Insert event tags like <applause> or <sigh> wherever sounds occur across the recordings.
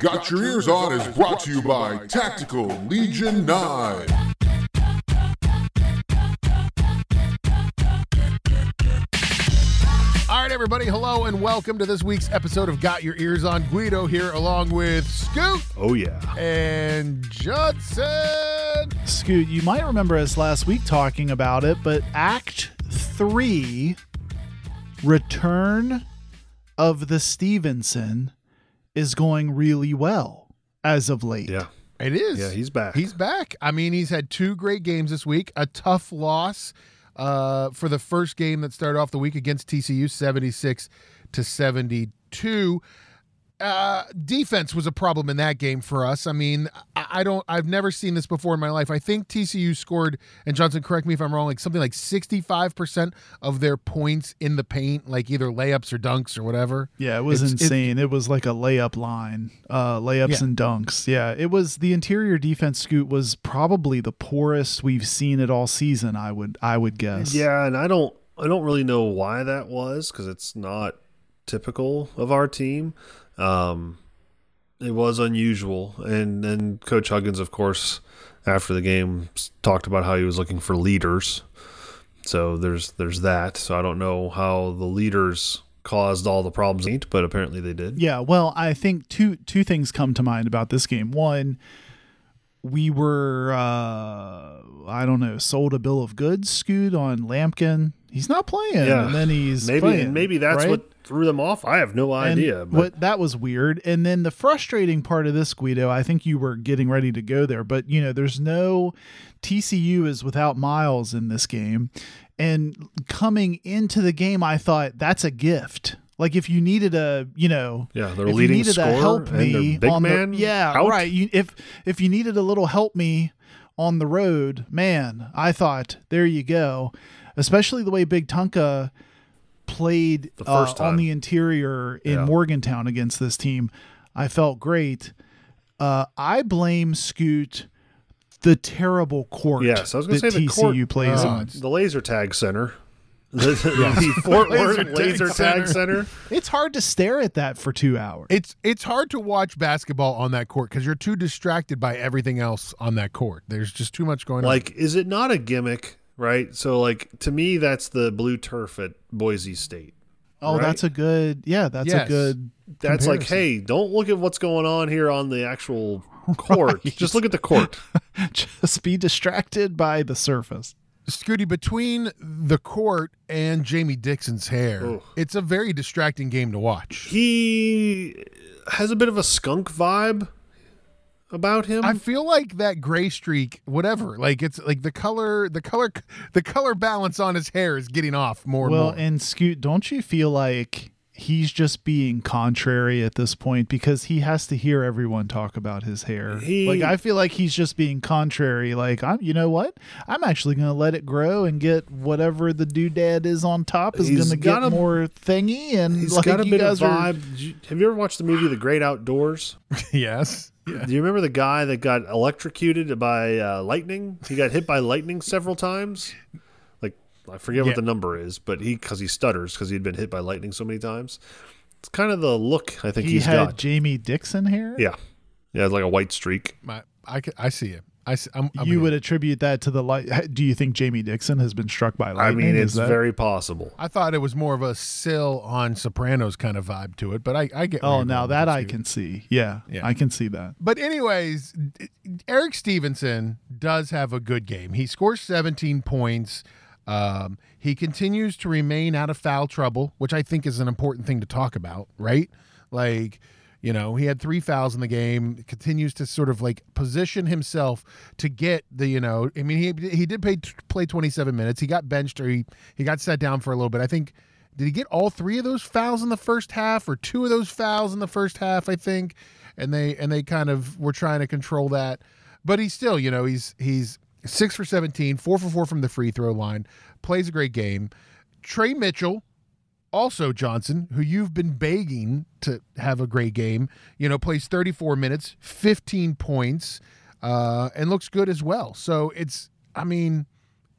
Got Your Ears On is brought to you by Tactical Legion 9. All right, everybody, hello and welcome to this week's episode of Got Your Ears On. Guido here, along with Scoot Oh yeah. and Judson. Scoot, you might remember us last week talking about it, but Act 3 Return of the Stevenson is going really well as of late. Yeah. It is. Yeah, he's back. He's back. I mean, he's had two great games this week. A tough loss uh, for the first game that started off the week against TCU, seventy-six to seventy-two. Uh, defense was a problem in that game for us. I mean, I, I don't. I've never seen this before in my life. I think TCU scored, and Judson, correct me if I'm wrong, like something like sixty-five percent of their points in the paint, like either layups or dunks or whatever. Yeah, it was It's- it- insane. It, was like a layup line, uh, layups Yeah. and dunks. Yeah, it was the interior defense. Scoot was probably the poorest we've seen it all season. I would, I would guess. Yeah, and I don't I don't really know why that was because it's not typical of our team. Um, it was unusual, and then Coach Huggins, of course, after the game talked about how he was looking for leaders. So there's there's that. So I don't know how the leaders caused all the problems, but apparently they did. Yeah, well, I think two two things come to mind about this game. One, we were uh I don't know, sold a bill of goods scoot on Lampkin. He's not playing. Yeah. And then he's Maybe playing, and maybe that's right? what threw them off. I have no And idea. But what that was weird. And then the frustrating part of this, Guido, I think you were getting ready to go there, but you know, there's no TCU is without Miles in this game. And coming into the game, I thought that's a gift. Like if you needed a, you know, Yeah, their if leading you needed scorer help and me big on man the yeah out. right. You, if if you needed a little help me on the road, man, I thought there you go. Especially the way Big Tunka played The uh, on the interior in Yeah. Morgantown against this team, I felt great. Uh, I blame Scoot the terrible court Yes, I was going to say the TCU court, plays Oh, on. the laser tag center, the, the <laughs> Fort Worth Laser tag laser tag center. center. It's hard to stare at that for two hours. It's it's hard to watch basketball on that court because you're too distracted by everything else on that court. There's just too much going on. Like, is it not a gimmick? Right. So, like to me, that's the blue turf at Boise State. oh, right? that's a good. Yeah, that's Yes. a good. That's like, hey, don't look at what's going on here on the actual <laughs> court. Right. Just look at the court. <laughs> just be distracted by the surface. Scooty, between the court and Jamie Dixon's hair, Ooh. it's a very distracting game to watch. He has a bit of a skunk vibe about him. I feel like that gray streak, whatever, like it's like the color, the color, the color balance on his hair is getting off more and Well, more. and Scoot, don't you feel like he's just being contrary at this point because he has to hear everyone talk about his hair? He- like I feel like he's just being contrary. Like I'm, you know what? I'm actually going to let it grow and get whatever the doodad is on top is going to get a- more thingy. And He's like got a bit of guys are- have you ever watched the movie The Great Outdoors? <laughs> yes, yeah. Do you remember the guy that got electrocuted by uh, lightning? He got hit by lightning several times. Like I forget Yeah. what the number is, but he because he stutters because he'd been hit by lightning so many times. It's kind of the look I think he he's had got. Jamie Dixon hair. Yeah, yeah, it's like a white streak. My, I, I see it. I see, I'm, I'm you here. would attribute that to the light. Do you think Jamie Dixon has been struck by lightning? I mean, it's that- very possible. I thought it was more of a Sil on Sopranos kind of vibe to it, but I, I get. Oh, now that I can see. Yeah, Yeah. I can see that. But anyways, Eric Stevenson does have a good game. He scores 17 points. Um, he continues to remain out of foul trouble, which I think is an important thing to talk about, right? Like, you know, he had three fouls in the game. Continues to sort of like position himself to get the, you know, I mean, he he did play play 27 minutes. He got benched or he he got sat down for a little bit. I think did he get all three of those fouls in the first half or two of those fouls in the first half? I think, and they and they kind of were trying to control that. But he's still, you know, he's he's six for 17, four for four from the free throw line, plays a great game. Trey Mitchell, also Johnson, who you've been begging to have a great game, you know, plays 34 minutes, 15 points, uh, and looks good as well. So it's, I mean,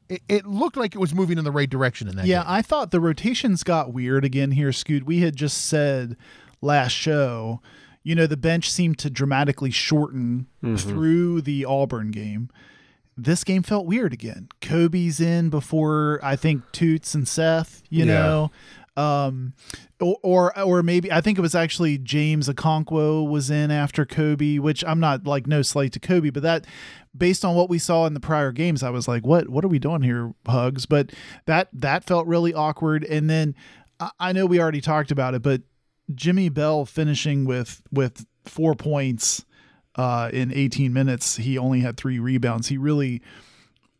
it, it looked like it was moving in the right direction in that. Yeah, game. I thought the rotations got weird again here, Scoot. We had just said last show, you know, the bench seemed to dramatically shorten through the Auburn game. This game felt weird again. Kobe's in before I think Toots and Seth, you Yeah. know. Um or, or or maybe I think it was actually James Okonkwo was in after Kobe, which I'm not like no slight to Kobe, but that based on what we saw in the prior games, I was like, what what are we doing here, Hugs? But that that felt really awkward. And then I, I know we already talked about it, but Jimmy Bell finishing with with four points uh, in 18 minutes. He only had three rebounds. He really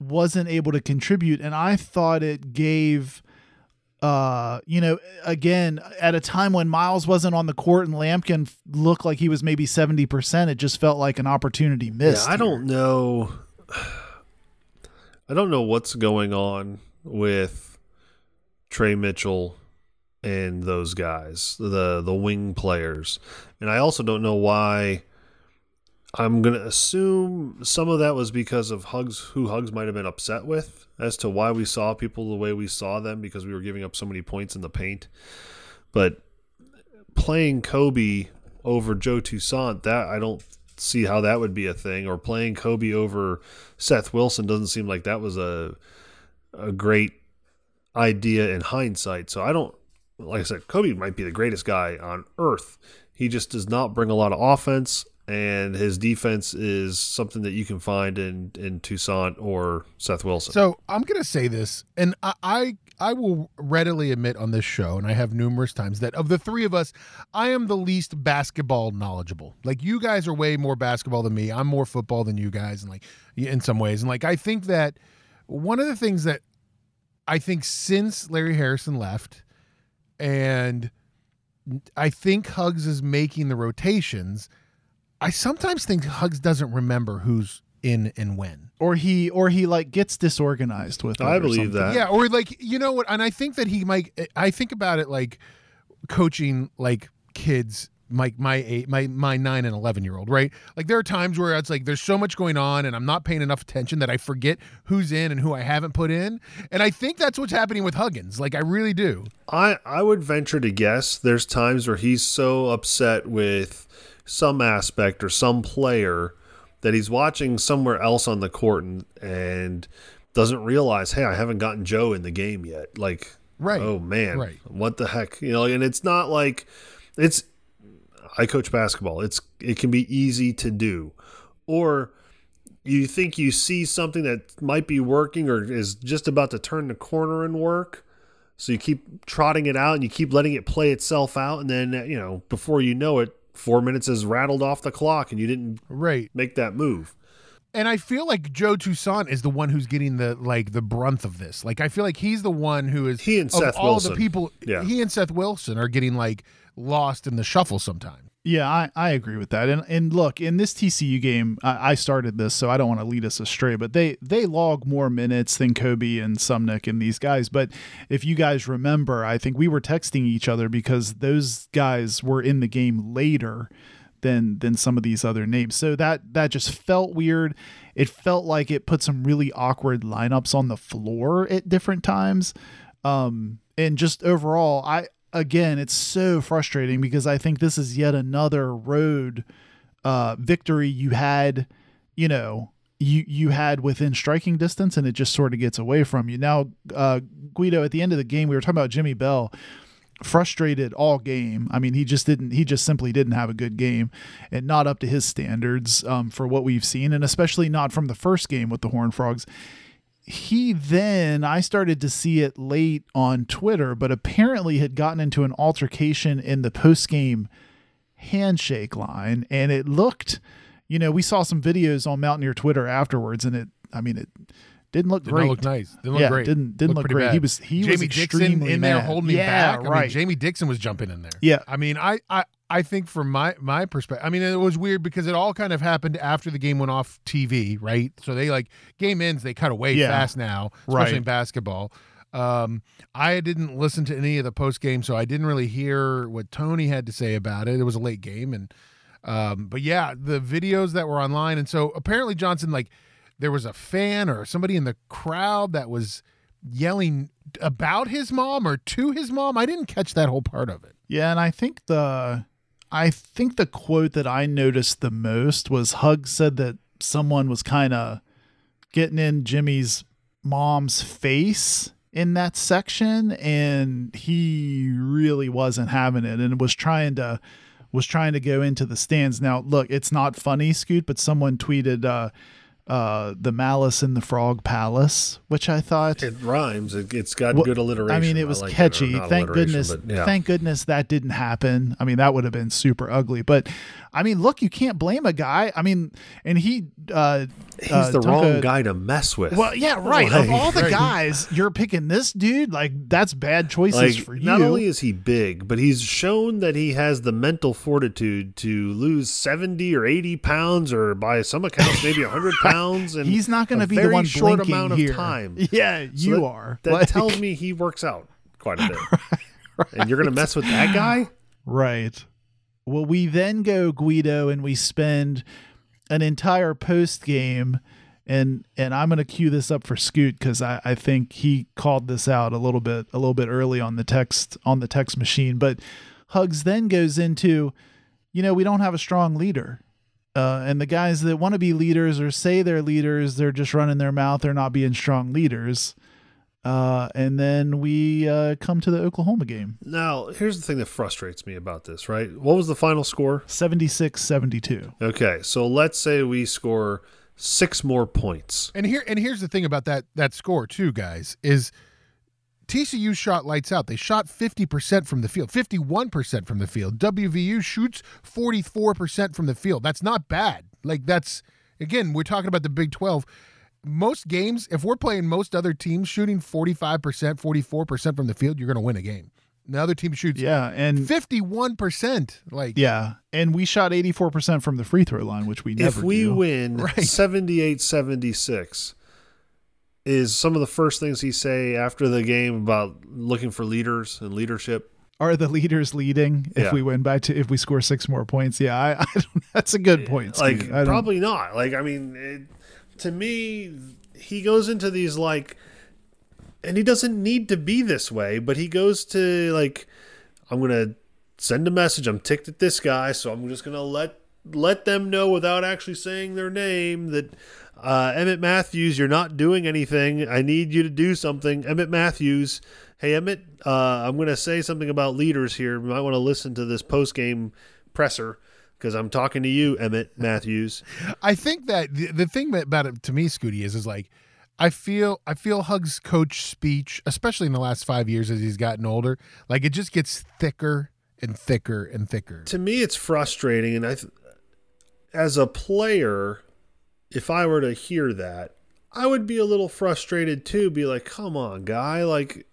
wasn't able to contribute, and I thought it gave. Uh, you know, again, at a time when Miles wasn't on the court and Lampkin looked like he was maybe 70%, it just felt like an opportunity missed. Yeah, I don't know. <sighs> I don't know what's going on with Trey Mitchell and those guys, the the wing players, and I also don't know why. I'm gonna assume some of that was because of Hugs, who Hugs might have been upset with, as to why we saw people the way we saw them because we were giving up so many points in the paint. But playing Kobe over Joe Toussaint, that I don't see how that would be a thing. Or playing Kobe over Seth Wilson doesn't seem like that was a a great idea in hindsight. So I don't like I said, Kobe might be the greatest guy on earth. He just does not bring a lot of offense and his defense is something that you can find in in Toussaint or Seth Wilson. So I'm gonna say this, and I, I I will readily admit on this show, and I have numerous times that of the three of us, I am the least basketball knowledgeable. Like you guys are way more basketball than me. I'm more football than you guys, and like in some ways, and like I think that one of the things that I think since Larry Harrison left, and I think Hugs is making the rotations. I sometimes think Hugs doesn't remember who's in and when. or he or he like gets disorganized with it I believe that. Yeah, or like you know what? And I think that he might. I think about it like coaching like kids. My my eight my my nine and eleven year old right like there are times where it's like there's so much going on and I'm not paying enough attention that I forget who's in and who I haven't put in and I think that's what's happening with Huggins like I really do I I would venture to guess there's times where he's so upset with some aspect or some player that he's watching somewhere else on the court and, and doesn't realize, hey, I haven't gotten Joe in the game yet. Like, Right. Oh man, Right. What the heck? You know, and it's not like it's. I coach basketball. It's it can be easy to do, or you think you see something that might be working or is just about to turn the corner and work. So you keep trotting it out and you keep letting it play itself out, and then you know before you know it, four minutes is rattled off the clock, and you didn't right make that move. and I feel like Joe Toussaint is the one who's getting the like the brunt of this. Like I feel like he's the one who is He and of Seth all Wilson. the people. Yeah. he and Seth Wilson are getting like lost in the shuffle sometimes. Yeah, I, I agree with that. And and look, in this TCU game, I, I started this, so I don't want to lead us astray, but they they log more minutes than Kobe and Suemnick and these guys. But if you guys remember, I think we were texting each other because those guys were in the game later than than some of these other names. So that that just felt weird. It felt like it put some really awkward lineups on the floor at different times. Um and just overall, I again, it's so frustrating because I think this is yet another road uh victory you had, you know, you you had within striking distance and it just sort of gets away from you. Now, uh Guido at the end of the game we were talking about Jimmy Bell frustrated all game. I mean, he just didn't. He just simply didn't have a good game, and not up to his standards um, for what we've seen, and especially not from the first game with the Horned Frogs. He then I started to see it late on Twitter, but apparently had gotten into an altercation in the post game handshake line, and it looked. You know, we saw some videos on Mountaineer Twitter afterwards, and it. I mean, it didn't look Did great. look nice. Didn't look yeah, great. didn't didn't Looked look great. bad. He was he Jamie was Dixon in there mad. holding me yeah, back. I Right. mean, Jamie Dixon was jumping in there. Yeah. I mean, I, I, I think from my my perspective, I mean, it was weird because it all kind of happened after the game went off TV, right? So they like game ends, they cut away Yeah. fast now, especially Right. in basketball. Um, I didn't listen to any of the post game, so I didn't really hear what Tony had to say about it. It was a late game, and um, but yeah, the videos that were online, and so apparently Johnson like there was a fan or somebody in the crowd that was yelling about his mom or to his mom. I didn't catch that whole part of it. Yeah, and I think the I think the quote that I noticed the most was Hug said that someone was kind of getting in Jimmy's mom's face in that section and he really wasn't having it and was trying to was trying to go into the stands. Now, look, it's not funny, Scoot, but someone tweeted uh uh the malice in the frog palace which i thought It rhymes. It, it's got Well, good alliteration. I mean, it was like catchy. not thank goodness. yeah. Thank goodness that didn't happen. I mean, that would have been super ugly. But I mean, look, you can't blame a guy. I mean, and he. uh He's uh, the wrong guy to mess with. Well, yeah, right. of all <laughs> the guys, you're picking this dude. Like that's bad choices like for you. not only is he big, but he's shown that he has the mental fortitude to lose seventy or eighty pounds, or by some accounts maybe hundred pounds. <laughs> And He's not going to be the one short blinking amount here. of time. <laughs> Yeah, So you that- are. That Like- tells <laughs> me he works out quite a bit. <laughs> And you're going to mess with that guy? Right. Well, we then go Guido and we spend an entire post game and and I'm gonna cue this up for Scoot because I, I think he called this out a little bit a little bit early on the text on the text machine. But Hugs then goes into, you know, we don't have a strong leader. Uh, and the guys that want to be leaders or say they're leaders, they're just running their mouth. They're not being strong leaders. Uh, and then we uh, come to the Oklahoma game. Now, here's the thing that frustrates me about this, right? What was the final score? 76 72. Okay, so let's say we score six more points. And here and here's the thing about that that score too, guys, is TCU shot lights out. They shot 50% from the field, 51% from the field. WVU shoots 44% from the field. That's not bad. Like that's again, we're talking about the Big 12. Most games, if we're playing most other teams shooting 45%, 44% from the field, you're going to win a game. The other team shoots Yeah, and 51%. Like yeah, and we shot 84% from the free throw line, which we never if we do. win <laughs> Right. 78 76 is some of the first things he say after the game about looking for leaders and leadership Are the leaders leading if Yeah. we win by two, if we score six more points? Yeah, I, <laughs> I don't, that's a good eh, point. like Steve. Probably not like i mean it, to me he goes into these like and he doesn't need to be this way but he goes to like i'm gonna send a message i'm ticked at this guy so i'm just gonna let let them know without actually saying their name that uh, emmett matthews you're not doing anything. I need you to do something. Emmett matthews. Hey emmett uh, i'm gonna say something about leaders here. You might want to listen to this post-game presser because i'm talking to you emmett matthews. <laughs> I think that the, the thing that- about it to me, Scooty, is is like I feel I feel Hug's coach speech, especially in the last five years as he's gotten older, like it just gets thicker and thicker and thicker. to me it's frustrating and i th- as a player if i were to hear that i would be a little frustrated too be like come on guy like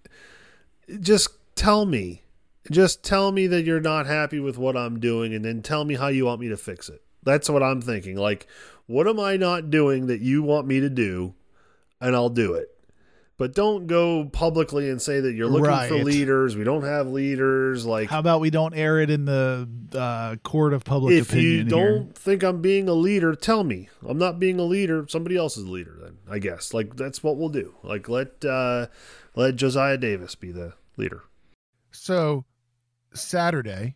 just tell me. Just tell me that you're not happy with what i'm doing and then tell me how you want me to fix it. That's what i'm thinking. Like what am i not doing that you want me to do and i'll do it but don't go publicly and say that you're looking for leaders we don't have leaders like How about we don't air it in the uh, court of public if you opinion don't here? think I'm being a leader, tell me. I'm not being a leader. Somebody else is a leader. Then I guess like that's what we'll do. Like let uh, let Josiah Davis be the leader. So Saturday,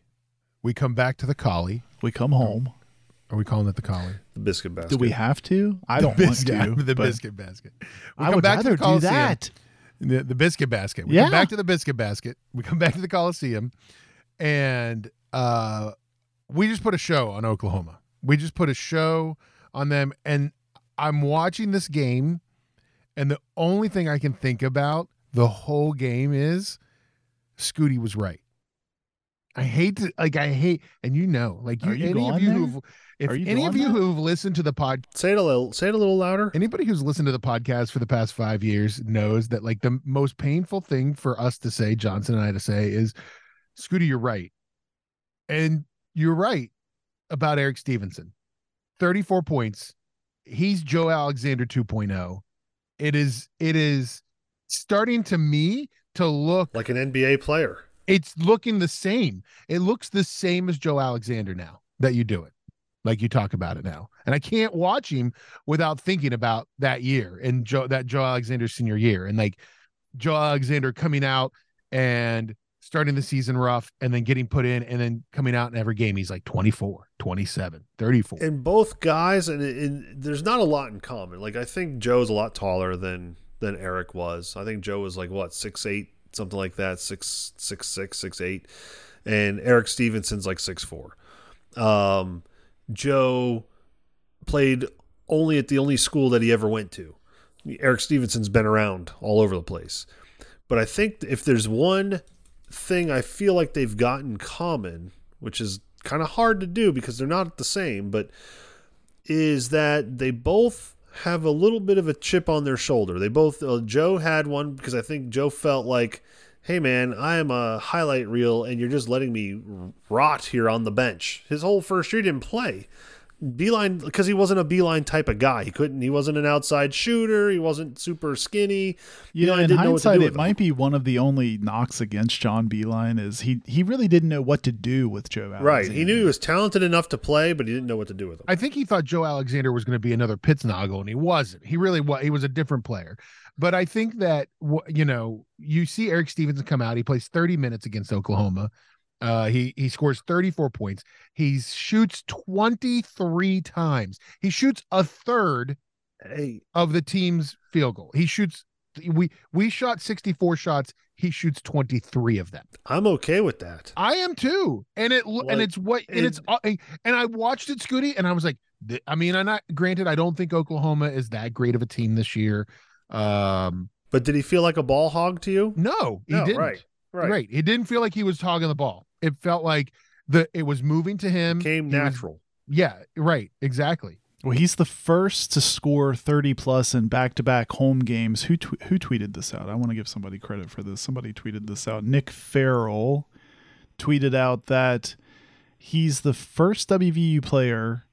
we come back to the collie. We come home. Are we calling it the collie? The biscuit basket. Do we have to? I The don't biscuit, want to. the biscuit basket. We I come would back to rather the do that. The, the biscuit basket. We Yeah. come back to the biscuit basket. We come back to the Coliseum, and uh, we just put a show on Oklahoma. We just put a show on them, and I'm watching this game, and the only thing I can think about the whole game is Scooty was right. I hate to like I hate, and you know, like you, you any of you there? who've if you any of you who've listened to the pod say it a little. Say it a little louder. anybody who's listened to the podcast for the past five years knows that like the most painful thing for us to say, Judson and I to say, is Scooty, you're right. And you're right about Eric Stevenson. 34 points. He's Joe Alexander 2.0. It is it is starting to me to look Like an NBA player. It's looking the same. It looks the same as Joe Alexander now that you do it, like you talk about it now. And I can't watch him without thinking about that year and Joe that Joe Alexander senior year and like Joe Alexander coming out and starting the season rough and then getting put in and then coming out in every game he's like 24 27 34 and both guys and, and there's not a lot in common like i think joe's a lot taller than than eric was i think joe was like what six eight something like that six six six six eight. And eric stevenson's like six four. Um joe played only at the only school that he ever went to. Eric stevenson's been around all over the place. But i think if there's one thing I feel like they've got in common, which is kind of hard to do because they're not the same, but is that they both have a little bit of a chip on their shoulder. They both, uh, Joe had one because I think Joe felt like, hey man, I am a highlight reel and you're just letting me rot here on the bench. His whole first year didn't play. Beilein because he wasn't a Beilein type of guy. He couldn't. He wasn't an outside shooter. He wasn't super skinny. You know, in hindsight, it might be one of the only knocks against John Beilein is he he really didn't know what to do with Joe. Alexander. Right. He knew he was talented enough to play, but he didn't know what to do with him. I think he thought Joe Alexander was going to be another Pittsnogle, and he wasn't. He really was. He was a different player. But I think that you know you see Eric Stevenson come out. He plays 30 minutes against Oklahoma. Uh, he he scores 34 points. He shoots 23 times. He shoots a third hey. of the team's field goal. He shoots we we shot 64 shots. He shoots 23 of them. I'm okay with that. I am too. And it like, and it's what and it, it's uh, and I watched it, Scooty, and I was like, I mean, I'm not granted. I don't think Oklahoma is that great of a team this year. Um, but did he feel like a ball hog to you? No, he no, didn't. Right, right. Right. It didn't feel like he was hogging the ball it felt like the it was moving to him. It came natural. Was, yeah, right, exactly. Well, he's the first to score 30 plus in back-to-back home games. Who tw- who tweeted this out? I want to give somebody credit for this. Somebody tweeted this out. Nick Farrell tweeted out that he's the first WVU player.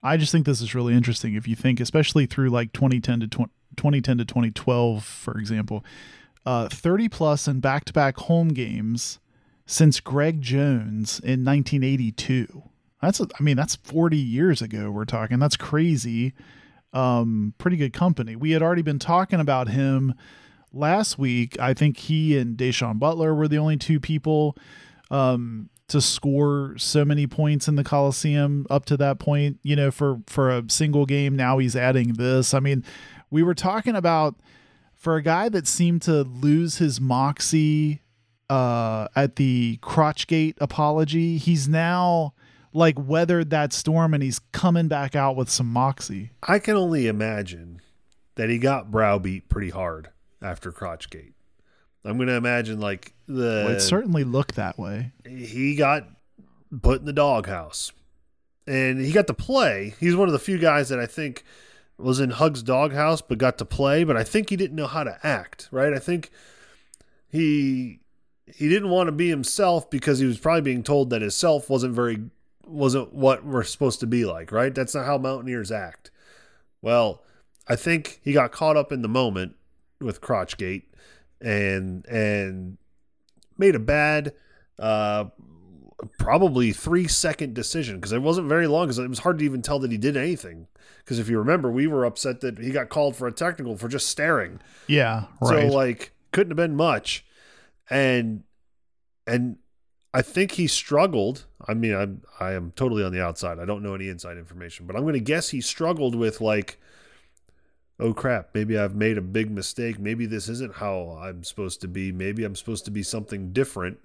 I just think this is really interesting if you think especially through like 2010 to 20, 2010 to 2012 for example. Uh, 30 plus in back-to-back home games since Greg Jones in 1982. That's I mean that's 40 years ago we're talking. That's crazy. Um, pretty good company. We had already been talking about him last week. I think he and Da'Sean Butler were the only two people um, to score so many points in the Coliseum up to that point. You know, for for a single game. Now he's adding this. I mean, we were talking about for a guy that seemed to lose his moxie uh, at the Crotchgate apology. He's now like weathered that storm and he's coming back out with some moxie. I can only imagine that he got browbeat pretty hard after Crotchgate. I'm going to imagine like the. Well, it certainly looked that way. He got put in the doghouse and he got to play. He's one of the few guys that I think was in Hug's doghouse but got to play, but I think he didn't know how to act, right? I think he he didn't want to be himself because he was probably being told that his self wasn't very wasn't what we're supposed to be like, right? That's not how mountaineers act. Well, I think he got caught up in the moment with Crotchgate and and made a bad uh probably 3 second decision because it wasn't very long because it was hard to even tell that he did anything because if you remember we were upset that he got called for a technical for just staring. Yeah, right. So like couldn't have been much and and I think he struggled. I mean, I'm I am totally on the outside. I don't know any inside information, but I'm going to guess he struggled with like, oh crap, maybe I've made a big mistake. Maybe this isn't how I'm supposed to be. Maybe I'm supposed to be something different.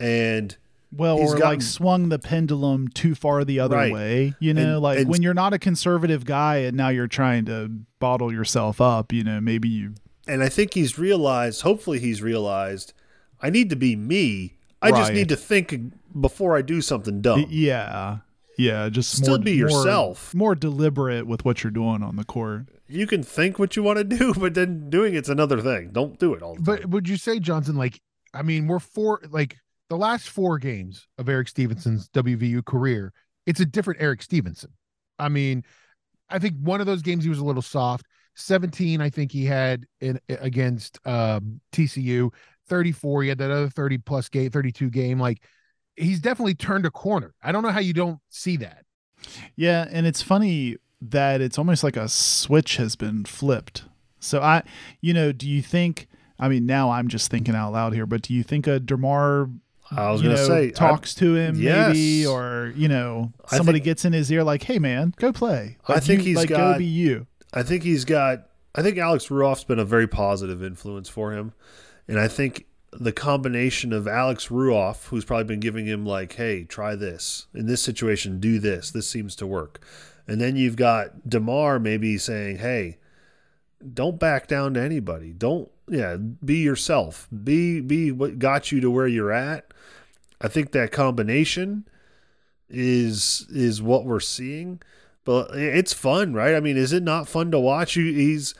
And well, or gotten, like swung the pendulum too far the other right. way. You know, and, like and, when you're not a conservative guy and now you're trying to bottle yourself up. You know, maybe you and I think he's realized, hopefully, he's realized, I need to be me. I right. just need to think before I do something dumb. Yeah. Yeah. Just still more, be yourself. More, more deliberate with what you're doing on the court. You can think what you want to do, but then doing it's another thing. Don't do it all But would you say, Judson, like, I mean, we're four, like, the last four games of Eric Stevenson's WVU career, it's a different Eric Stevenson. I mean, I think one of those games he was a little soft. 17, I think he had in against um, TCU. 34, he had that other 30 plus game, 32 game. Like he's definitely turned a corner. I don't know how you don't see that. Yeah, and it's funny that it's almost like a switch has been flipped. So I, you know, do you think? I mean, now I'm just thinking out loud here, but do you think a Dermar I was going to say talks to him maybe, or you know, somebody think- gets in his ear like, "Hey, man, go play." I think you- he's like go be you. I think he's got. I think Alex Ruoff's been a very positive influence for him, and I think the combination of Alex Ruoff, who's probably been giving him like, "Hey, try this in this situation, do this. This seems to work," and then you've got Demar maybe saying, "Hey, don't back down to anybody. Don't yeah, be yourself. Be be what got you to where you're at." I think that combination is is what we're seeing but it's fun, right? I mean, is it not fun to watch? He's.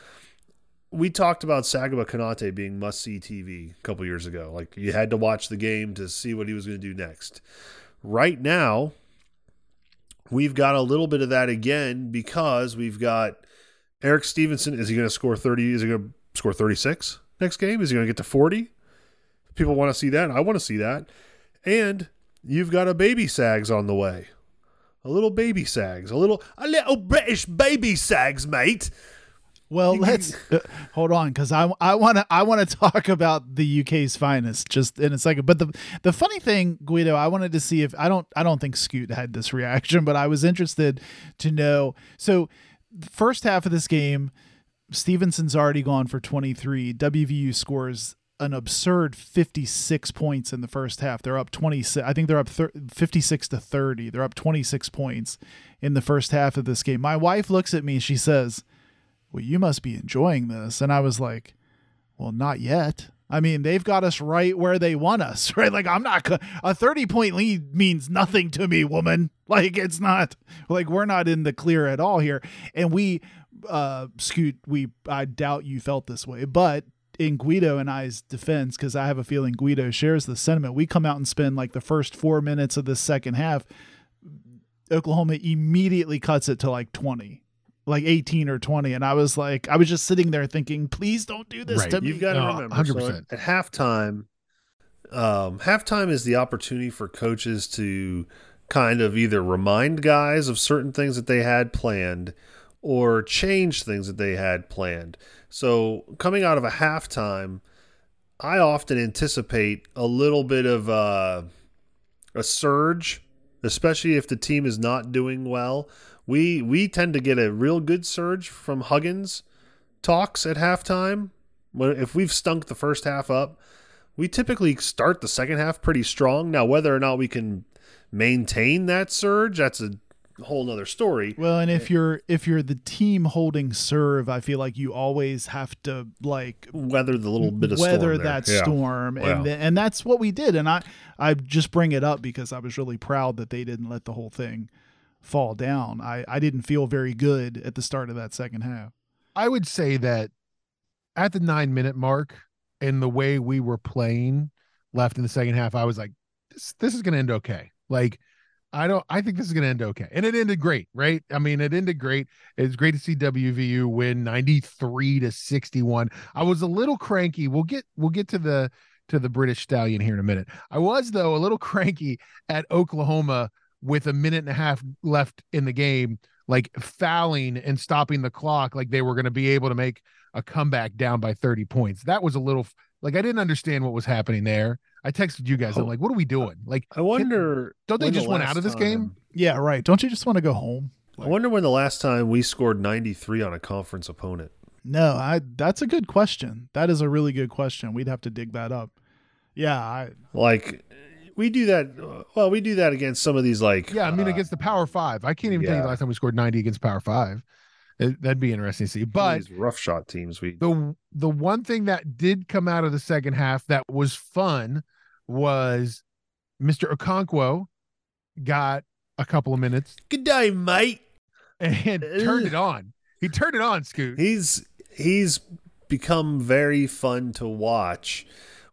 We talked about Sagaba Konate being must see TV a couple years ago. Like you had to watch the game to see what he was going to do next. Right now, we've got a little bit of that again because we've got Eric Stevenson. Is he going to score thirty? Is he going to score thirty six next game? Is he going to get to forty? People want to see that. I want to see that. And you've got a baby Sags on the way a little baby sags, a little a little British baby sags, mate. Well, let's uh, hold on because I I want to I want to <laughs> talk about the UK's finest just in a second. But the the funny thing, Guido, I wanted to see if I don't I don't think Scoot had this reaction, but I was interested to know. So, the first half of this game, Stevenson's already gone for 23. WVU scores an absurd 56 points in the first half. They're up 26. I think they're up thir- 56 to 30. They're up 26 points in the first half of this game. My wife looks at me. She says, Well, you must be enjoying this. And I was like, Well, not yet. I mean, they've got us right where they want us, <laughs> right? Like, I'm not, a 30 point lead means nothing to me, woman. <laughs> Like, it's not, like, we're not in the clear at all here. And we, uh, Scoot, we, I doubt you felt this way, but in Guido and I's defense, because I have a feeling Guido shares the sentiment, we come out and spend like the first four minutes of the second half. Oklahoma immediately cuts it to like 20, like 18 or 20. And I was like, I was just sitting there thinking, please don't do this Right. to me. You've got to No, remember, 100%. at, at halftime, um, halftime is the opportunity for coaches to kind of either remind guys of certain things that they had planned or change things that they had planned. So coming out of a halftime, I often anticipate a little bit of uh, a surge, especially if the team is not doing well. We we tend to get a real good surge from Huggins talks at halftime. If we've stunk the first half up, we typically start the second half pretty strong. Now whether or not we can maintain that surge, that's a whole nother story. Well, and if eh. you're if you're the team holding serve, I feel like you always have to like Weather the little bit of weather storm there. that Yeah. storm, Yeah. and th- and that's what we did. And I I just bring it up because I was really proud that they didn't let the whole thing fall down. I I didn't feel very good at the start of that second half. I would say that at the nine minute mark and the way we were playing left in the second half, I was like, this, this is going to end okay. Like, I don't, I think this is going to end okay. And it ended great, right? I mean, it ended great. It's great to see WVU win 93 to 61. I was a little cranky. We'll get, we'll get to the, to the British Stallion here in a minute. I was, though, a little <laughs> cranky at Oklahoma with a minute and a half left in the game, like fouling and stopping the clock, like they were going to be able to make a comeback down by 30 points. That was a little like I didn't understand what was happening there. I texted you guys. I'm Oh. like, what are we doing? Like, I wonder don't they when the just want out of this time- game? Yeah, right. Don't you just want to go home? I wonder when the last time we scored 93 on a conference opponent. No, I that's a good question. That is a really good question. We'd have to dig that up. Yeah, I Like we do that. Well, we do that against some of these like Yeah, I mean uh, against the Power Five. I can't even tell you yeah. the last time we scored 90 against Power Five. It- that'd be interesting to see. But these rough shot teams. We the the one thing that did come out of the second half that was fun was Mr. Okonkwo got a couple of minutes good day, mate. and turned it on. He turned it on, Scoot. He's he's become very fun to watch.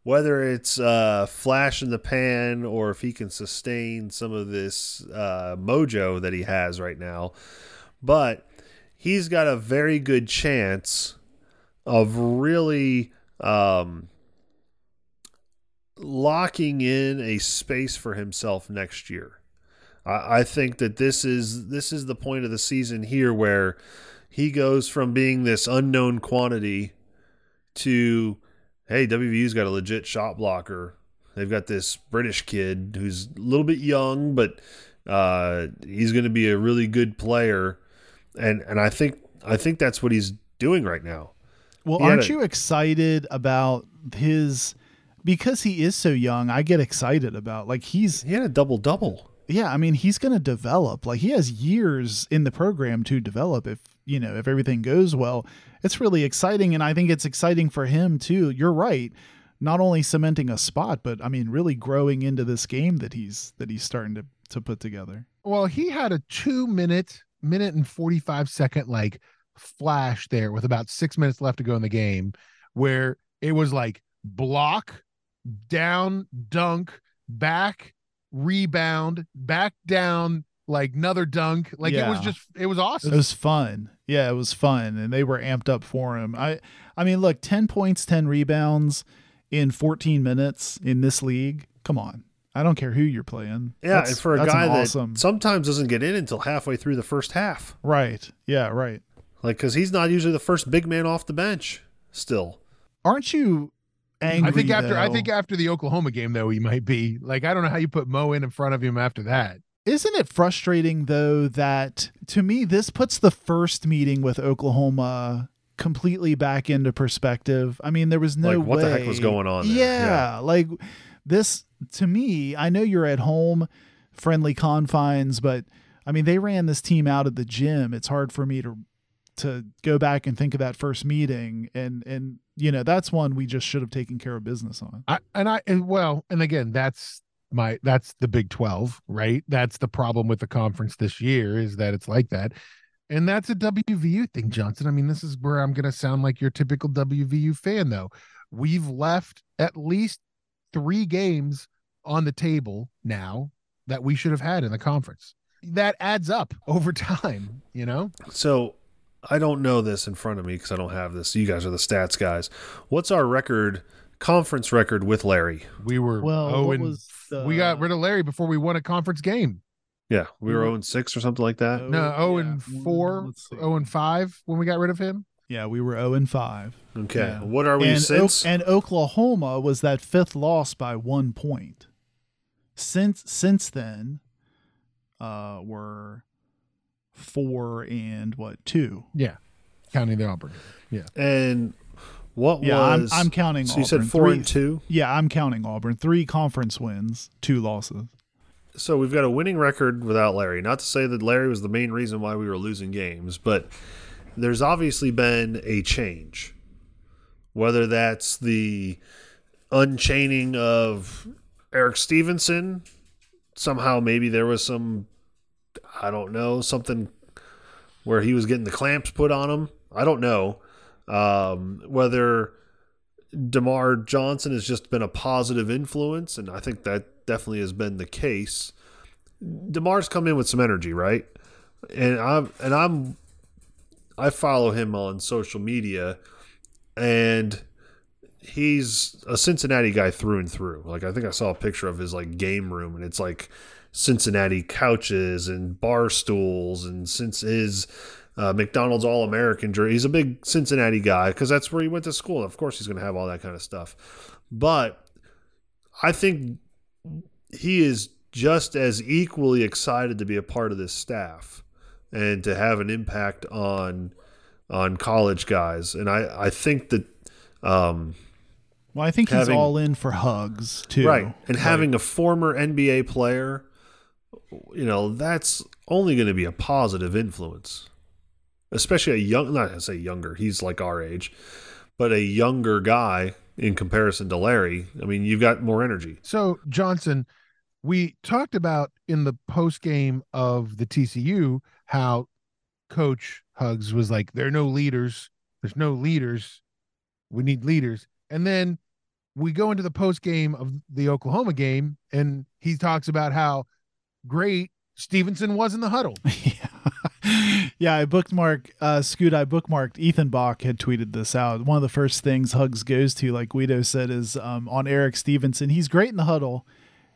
Whether it's uh, flash in the pan or if he can sustain some of this uh, mojo that he has right now, but he's got a very good chance of really um, locking in a space for himself next year. I, I think that this is this is the point of the season here where he goes from being this unknown quantity to hey, WVU's got a legit shot blocker. They've got this British kid who's a little bit young, but uh, he's going to be a really good player, and and I think I think that's what he's doing right now. Well, He aren't a- you excited about his because he is so young? I get excited about like he's He had a double double. yeah, I mean he's going to develop. Like he has years in the program to develop if, you know, if everything goes well. It's really exciting and I think it's exciting for him too. You're right. Not only cementing a spot, but I mean really growing into this game that he's that he's starting to to put together. Well, he had a two minute, minute and 45 second like flash there with about six minutes left to go in the game where it was like block, down, dunk, back, rebound, back down, like another dunk. Like it was just, it was awesome. It was fun. Yeah, it was fun and they were amped up for him. I I mean, look, 10 points, 10 rebounds in 14 minutes in this league. Come on. I don't care who you're playing. Yeah, That's- and for a guy an that awesome. sometimes doesn't get in until halfway through the first half, Right. Yeah, right. like because he's not usually the first big man off the bench. Still, Aren't you angry? I think after I think after the Oklahoma game though he might be like I don't know how you put Mo in in front of him after that. Isn't it frustrating though that to me this puts the first meeting with Oklahoma completely back into perspective? I mean, there was no Like, what the heck was going on there? Yeah, like this to me. I know you're at home, friendly confines, but I mean they ran this team out of the gym. It's hard for me to to go back and think of that first meeting and and you know that's one we just should have taken care of business on. I and I and well, and again, that's my that's the Big 12, right? That's the problem with the conference this year is that it's like that. And that's a WVU thing, Judson. I mean, this is where I'm going to sound like your typical WVU fan though. We've left at least 3 games on the table now that we should have had in the conference. That adds up <laughs> over time, you know? so I don't know this in front of me because I don't have this. You guys are the stats guys. What's our record, conference record with Larry? We were Well, oh what and was we got rid of Larry before we won a conference game. Yeah, we were Mhm. 0 and 6 or something like that. No, Oh, oh yeah. and Mm, 4, 0 and 5 when we got rid of him. Yeah, we were 0 and 5. Okay, Yeah. what are we and, since? O- and Oklahoma was that fifth loss by one point. Since since then, uh, we're four and what two? Yeah, counting the Auburn. Yeah, And what Yeah, I'm, was? I'm counting. So you said four Three- and two. Yeah, I'm counting Auburn. Three conference wins, two losses. So we've got a winning record without Larry. Not to say that Larry was the main reason why we were losing games, but there's obviously been a change. Whether that's the unchaining of Eric Stevenson, somehow maybe there was some, I don't know, something where he was getting the clamps put on him. I don't know. Um, whether DeMar Johnson has just been a positive influence, and I think that definitely has been the case. DeMar's come in with some energy, right? And I'm and I'm I follow him on social media and he's a Cincinnati guy through and through. Like I think I saw a picture of his like game room and it's like Cincinnati couches and bar stools and since his uh, McDonald's All American jersey. He's a big Cincinnati guy because that's where he went to school. Of course, he's going to have all that kind of stuff. But I think he is just as equally excited to be a part of this staff and to have an impact on on college guys. And I I think that um, Well, I think he's all in for hugs too. right and having a former NBA player, you know, that's only going to be a positive influence, especially a young. Not to say younger, he's like our age, but a younger guy in comparison to Larry. I mean, you've got more energy. So Judson, we talked about in the post game of the TCU how Coach Hugs was like, "There are no leaders. There's no leaders. We need leaders." And then we go into the post game of the Oklahoma game, and he talks about how great Stevenson was in the huddle. <laughs> <laughs> yeah. I bookmarked, uh Scoot, I bookmarked Ethan Bach had tweeted this out. One of the first things Hugs goes to, like Guido said, is um on Eric Stevenson. He's great in the huddle.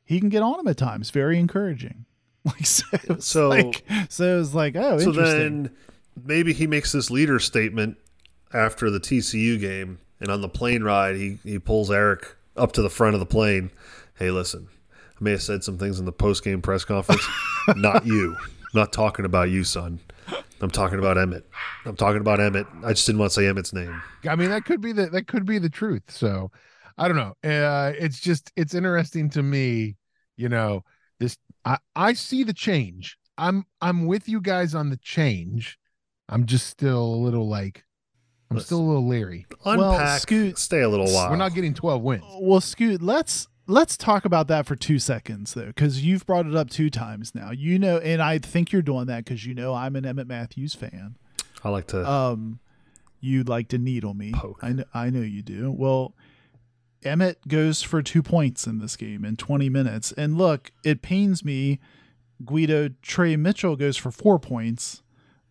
He can get on him at times. Very encouraging. <laughs> Like so, it was So- like so it was like, oh, So interesting. then maybe he makes this leader statement after the TCU game And on the plane ride, he he pulls Eric up to the front of the plane. Hey, listen, I may have said some things in the post game press conference. <laughs> Not you. Not talking about you, son. I'm talking about Emmett. I'm talking about Emmett. I just didn't want to say Emmett's name. I mean, that could be the that could be the truth. So, I don't know. Uh, it's just it's interesting to me. You know, this I I see the change. I'm I'm with you guys on the change. I'm just still a little like I'm still a little leery. Unpack. Scoot- stay a little while. We're not getting 12 wins. Well, Scoot, let's let's talk about that for two seconds though, because you've brought it up two times now. You know, and I think you're doing that because you know I'm an Emmitt Matthews fan. I like to. Um, you like to needle me. Poke. I know, I know you do. Well, Emmitt goes for two points in this game in 20 minutes, and look, it pains me. Guido Trey Mitchell goes for four points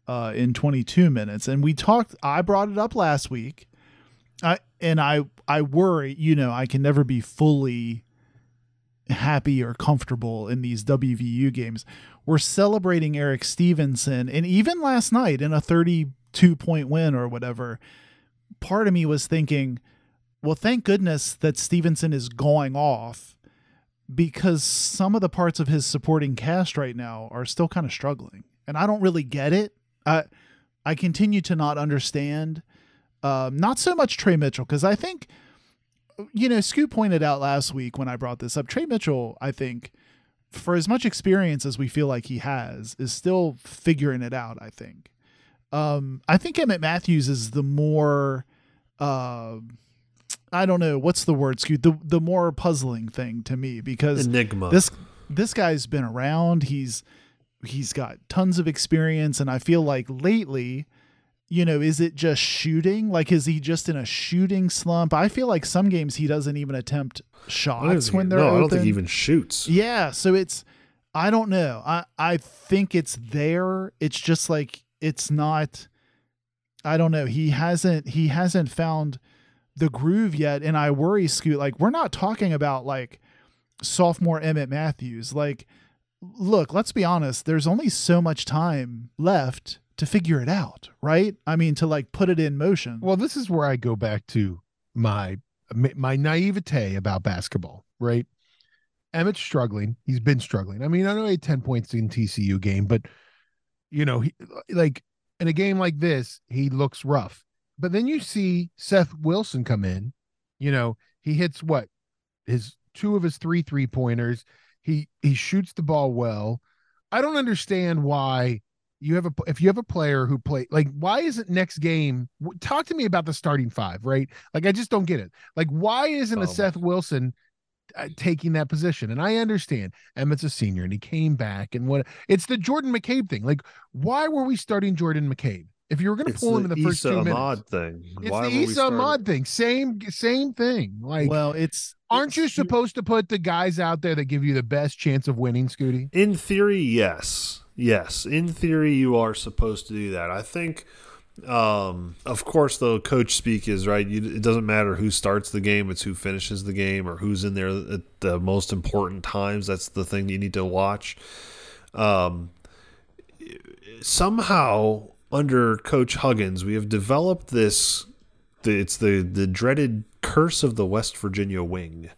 uh, in 22 minutes, and we talked. I brought it up last week. I and I I worry, you know, I can never be fully happy or comfortable in these WVU games. We're celebrating Erik Stevenson, and even last night in a 32 point win or whatever, part of me was thinking, well, thank goodness that Stevenson is going off because some of the parts of his supporting cast right now are still kind of struggling, and I don't really get it. I I continue to not understand. Um, not so much Trey Mitchell because I think you know, Scoot pointed out last week when I brought this up, Trey Mitchell, I think, for as much experience as we feel like he has, is still figuring it out, I think. Um, I think Emmitt Matthews is the more uh, I don't know, what's the word, Scoot? The the more puzzling thing to me because Enigma. this this guy's been around. He's he's got tons of experience, and I feel like lately, you know, is it just shooting? Like, is he just in a shooting slump? I feel like some games he doesn't even attempt shots when they're no, open. I don't think he even shoots. Yeah, so it's I don't know. I I think it's there. It's just like it's not I don't know. He hasn't he hasn't found the groove yet and I worry Scoot like we're not talking about like sophomore Emmitt Matthews. Like look, let's be honest, there's only so much time left to figure it out, right? I mean to like put it in motion. Well, this is where I go back to my my naivete about basketball, right? Emmitt's struggling. He's been struggling. I mean, I know he had 10 points in TCU game, but you know, he like in a game like this, he looks rough. But then you see Seth Wilson come in, you know, he hits what? His two of his three three pointers. He he shoots the ball well. I don't understand why you have a if you have a player who play like why isn't next game talk to me about the starting five right like i just don't get it like why isn't a Oh. seth wilson uh, taking that position and i understand emmitt's a senior and he came back and what it's the jordan mccabe thing like why were we starting jordan mccabe if you were going to pull him in the the first Esa two Ahmad minutes thing. it's Why the were we Esa starting- Ahmad thing same same thing like well, it's aren't you it's- supposed to put the guys out there that give you the best chance of winning scooty In theory, yes. Yes. In theory, you are supposed to do that. I think, um, of course, though, coach speak is right. You, it doesn't matter who starts the game, it's who finishes the game or who's in there at the most important times. That's the thing you need to watch. Um, somehow, under Coach Huggins, we have developed this. It's the, the dreaded curse of the West Virginia wing.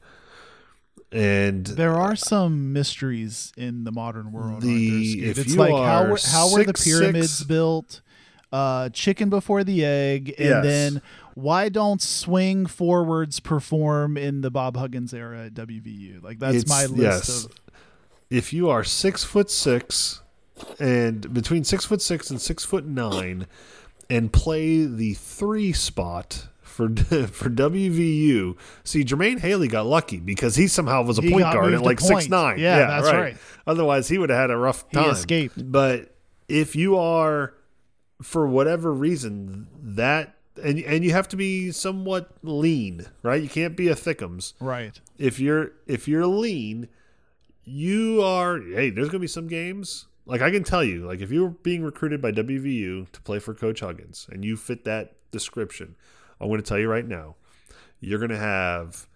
And There are some mysteries in the modern world. The- if it's like how were, how were the pyramids six- built? Uh, chicken before the egg, and Yes. then why don't swing forwards perform in the Bob Huggins era at WVU? Like that's It's- my list yes. of if you are six foot six and between six foot six and six foot nine and play the three spot for <laughs> for WVU, see Jermaine Haley got lucky because he somehow was a He point guard at like point. six nine. Yeah, that's right. Otherwise, he would have had a rough time. He escaped. But if you are, for whatever reason, that and and you have to be somewhat lean, right? You can't be a thickums right. if you're if you're lean, you are hey, there's gonna be some games. Like I can tell you, like if you're being recruited by WVU to play for Coach Huggins and you fit that description, I'm gonna tell you right now, you're gonna have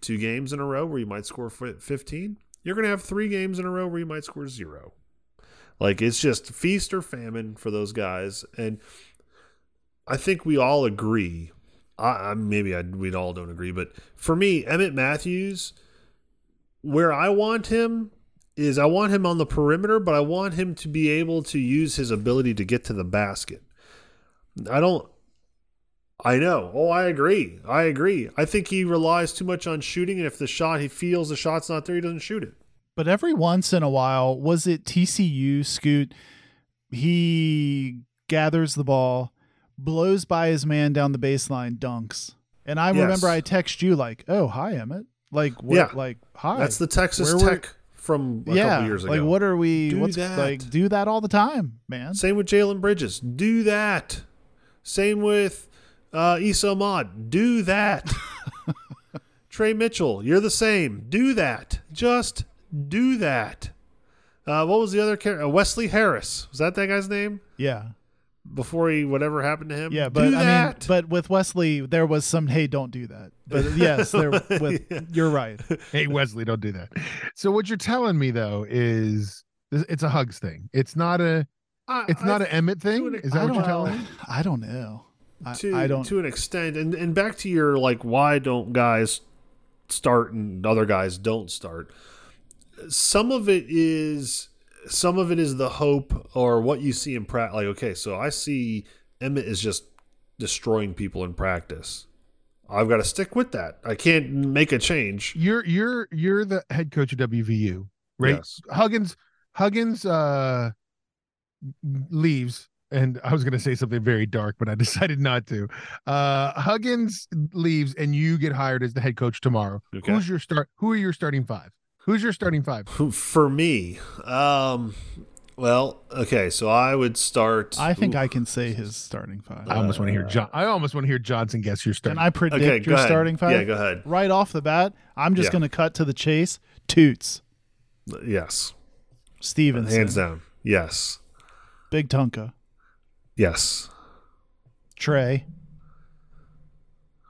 two games in a row where you might score 15. You're gonna have three games in a row where you might score zero. Like it's just feast or famine for those guys, and I think we all agree I, I maybe I, we all don't agree, but for me, Emmitt Matthews, where I want him is I want him on the perimeter, but I want him to be able to use his ability to get to the basket. I don't. I know. Oh, I agree. I agree. I think he relies too much on shooting, and if the shot he feels the shot's not there, he doesn't shoot it. But every once in a while, was it TCU Scoot? He gathers the ball, blows by his man down the baseline, dunks. And I Yes. remember I text you like, "Oh, hi Emmitt." Like what? Yeah. Like hi. That's the Texas Where were- Tech from a yeah. couple years ago. Like what are we? Do what's that. like? Do that all the time, man. Same with Jalen Bridges. Do that. Same with uh, Esa Ahmad. Do that. <laughs> Trey Mitchell, you're the same. Do that. Just do that. Uh, what was the other character? Uh, Wesley Harris. Was that that guy's name? Yeah. Before he whatever happened to him. Yeah, do but I mean, but with Wesley, there was some. Hey, don't do that. But <laughs> yes, there. With you're right. hey Wesley, don't do that. So what you're telling me though is it's a hugs thing. It's not a. it's I not an Emmitt thing. an- Is that what you're telling me? I don't know. I, to I don't. to an extent and and back to your like why don't guys start and other guys don't start some of it is some of it is the hope or what you see in practice like okay so i see emmitt is just destroying people in practice i've got to stick with that i can't make a change You're you're you're the head coach of WVU, right? Yes. Huggins Huggins uh leaves and I was going to say something very dark but I <laughs> decided not to. Uh Huggins leaves and you get hired as the head coach tomorrow. Okay. Who's your start who are your starting 5? Who's your starting 5? for me um well okay so i would start I think Ooh. I can say his starting five. I almost want to hear John I almost want to hear Johnson guess your starting. Can. I predict okay your ahead. starting five? yeah go ahead Right off the bat, I'm just Yeah. going to cut to the chase. Toots, yes Stevenson, hands down yes Big Tunka, Yes. Trey.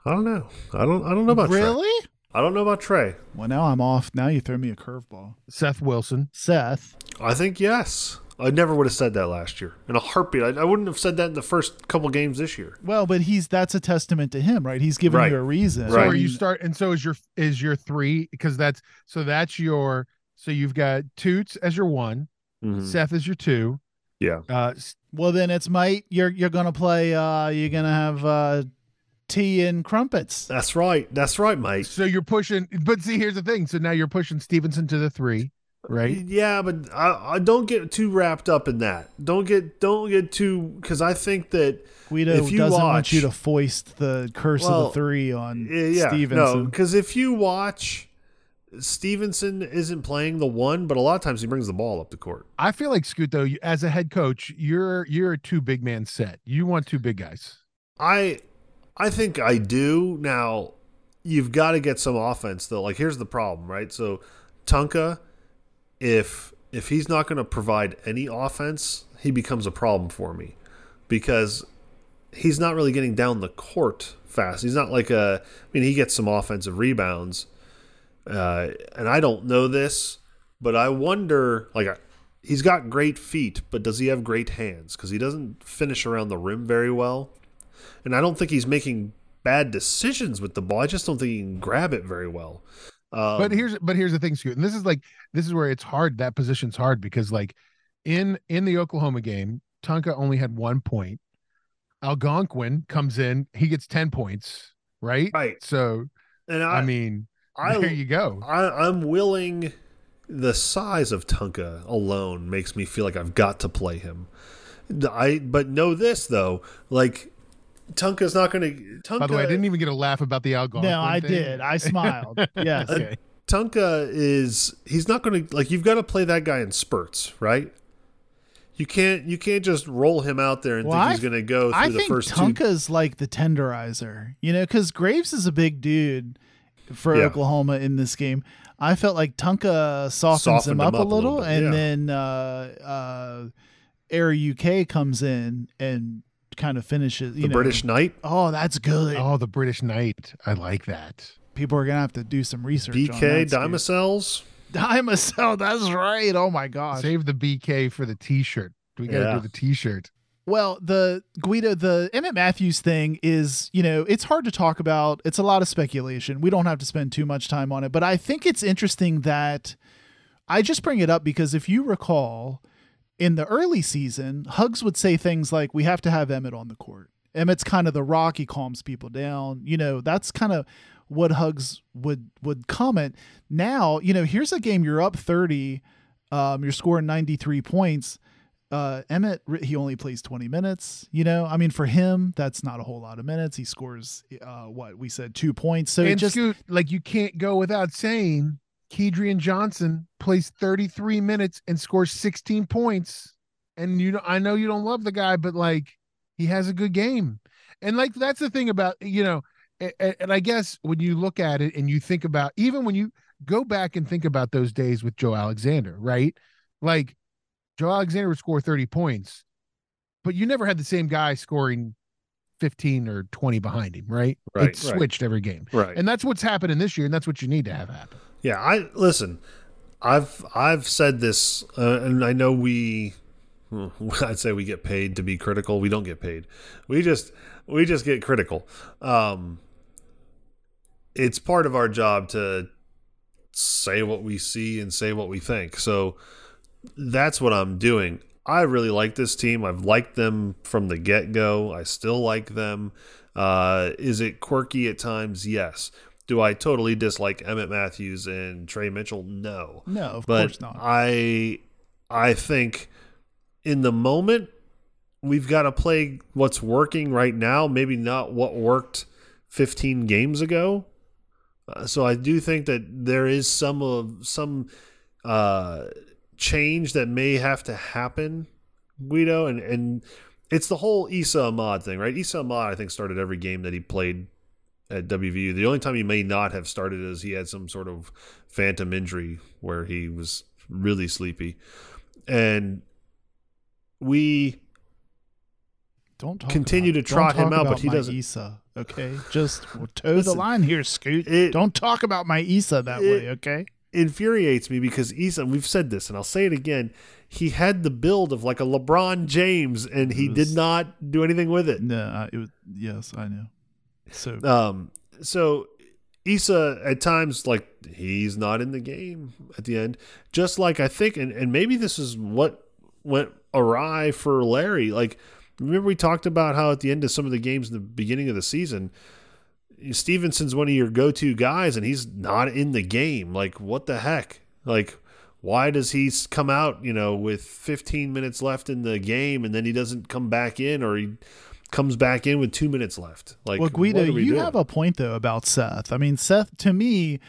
I don't know. I don't. I don't know about Trey. Really? I don't know about Trey. Well, now I'm off. Now you throw me a curveball. Seth Wilson. Seth. I think yes. I never would have said that last year in a heartbeat. I, I wouldn't have said that in the first couple games this year. Well, but he's that's a testament to him, right? He's giving Right. you a reason. So Right. are you start and so is your is your 3 because that's so that's your so you've got Toots as your 1, Mhm. Seth as your 2. Yeah. Uh S- Well, then it's might you're you're gonna play. uh You're gonna have uh tea and crumpets. That's right. That's right, mate. So you're pushing, but see, here's the thing. So now you're pushing Stevenson to the three, right? Yeah, but I, I don't get too wrapped up in that. Don't get don't get too because I think that Guido If you doesn't want you to foist the curse of the three on yeah no Stevenson. because if you watch Stevenson isn't playing the one, but a lot of times he brings the ball up the court. I feel like Scoot though, as a head coach, you're you're a two big man set. You want two big guys. I I think I do. Now, you've got to get some offense though. Like here's the problem, right? So Tunka if if he's not going to provide any offense, he becomes a problem for me because he's not really getting down the court fast. He's not like a I mean, he gets some offensive rebounds. Uh, and I don't know this, but I wonder like he's got great feet, but does he have great hands? Cuz he doesn't finish around the rim very well and I don't think he's making bad decisions with the ball. I just don't think he can grab it very well. Um, But here's but here's the thing, Scoot, and this is like this is where it's hard. That position's hard because like in in the Oklahoma game, Tonka only had one point. Algonquin comes in, he gets ten points, right? right, So and I, I, mean, I, there you go. I, I'm willing. The size of Tunka alone makes me feel like I've got to play him. I but know this though, like Tunka's not going to. Tunka, By the way, I didn't even get a laugh about the Algonquin. no, I thing. did. I smiled. <laughs> yes. Okay. Tunka is he's not going to like you've got to play that guy in spurts, right? You can't you can't just roll him out there and Well, think I he's going to go through I the think first two Tunka's like the tenderizer, you know, because Graves is a big dude for Yeah. Oklahoma in this game. I felt like Tunka softens Softened him up, him a up a little, little bit, and yeah. then uh, uh, Air UK comes in and kind of finishes. You the know, British Knight. Oh, that's good. Oh, the British Knight. I like that. People are gonna have to do some research. BK that, Steve. Dimacels. Dimacell. <laughs> That's right. Oh my gosh. Save the BK for the T-shirt. We got to Yeah. do the T-shirt. Well, the Guido, the Emmitt Matthews thing is, you know, it's hard to talk about. It's a lot of speculation. We don't have to spend too much time on it, but I think it's interesting that I just bring it up because if you recall, in the early season, Hugs would say things like, "We have to have Emmitt on the court." Emmitt's kind of the rock; he calms people down. You know, that's kind of what Hugs would would comment. Now, you know, here's a game you're up thirty, um, you're scoring ninety three points. Uh, Emmitt, he only plays 20 minutes. You know, I mean, for him, that's not a whole lot of minutes. He scores, uh, what we said, two points. So and just Scoot, like you can't go without saying Kedrian Johnson plays 33 minutes and scores 16 points. And you know, I know you don't love the guy, but like he has a good game. And like that's the thing about, you know, and, and I guess when you look at it and you think about even when you go back and think about those days with Joe Alexander, right? Like Joe Alexander would score 30 points, but you never had the same guy scoring 15 or 20 behind him, right? Right, It right. switched every game. Right. And that's what's happening this year, and that's what you need to have happen. Yeah, I listen. I've I've said this, uh, and I know we. <laughs> I'd say we get paid to be critical. We don't get paid. We just we just get critical. Um, it's part of our job to say what we see and say what we think. So that's what I'm doing. I really like this team. I've liked them from the get go. I still like them. Uh, is it quirky at times? Yes. Do I totally dislike Emmitt Matthews and Trey Mitchell? No. no, of But course not. I I think in the moment we've got to play what's working right now, maybe not what worked 15 games ago. Uh, so I do think that there is some of some uh, change that may have to happen, Guido, and and it's the whole Esa Ahmad thing, right? Esa Ahmad, I think, started every game that he played at WVU. The only time he may not have started is he had some sort of phantom injury where he was really sleepy, and we don't talk continue about- to trot him out, but he doesn't- Esa, okay, just <laughs> toe the line here, Scoot. it- don't talk about my Esa that it- way, okay? infuriates me because Esa, we've said this and I'll say it again, he had the build of like a LeBron James and he It did not do anything with it. No, uh, it was yes, I know. So Um, so Esa at times like he's not in the game at the end. Just like I think, and, and maybe this is what went awry for Larry. Like remember we talked about how at the end of some of the games in the beginning of the season, Stevenson's one of your go-to guys, and he's not in the game. Like what the heck? Like why does he come out? You know, with 15 minutes left in the game, and then he doesn't come back in, or he comes back in with two minutes left. Like well, Guido, we you doing? have a point though about Seth. I mean, Seth to me,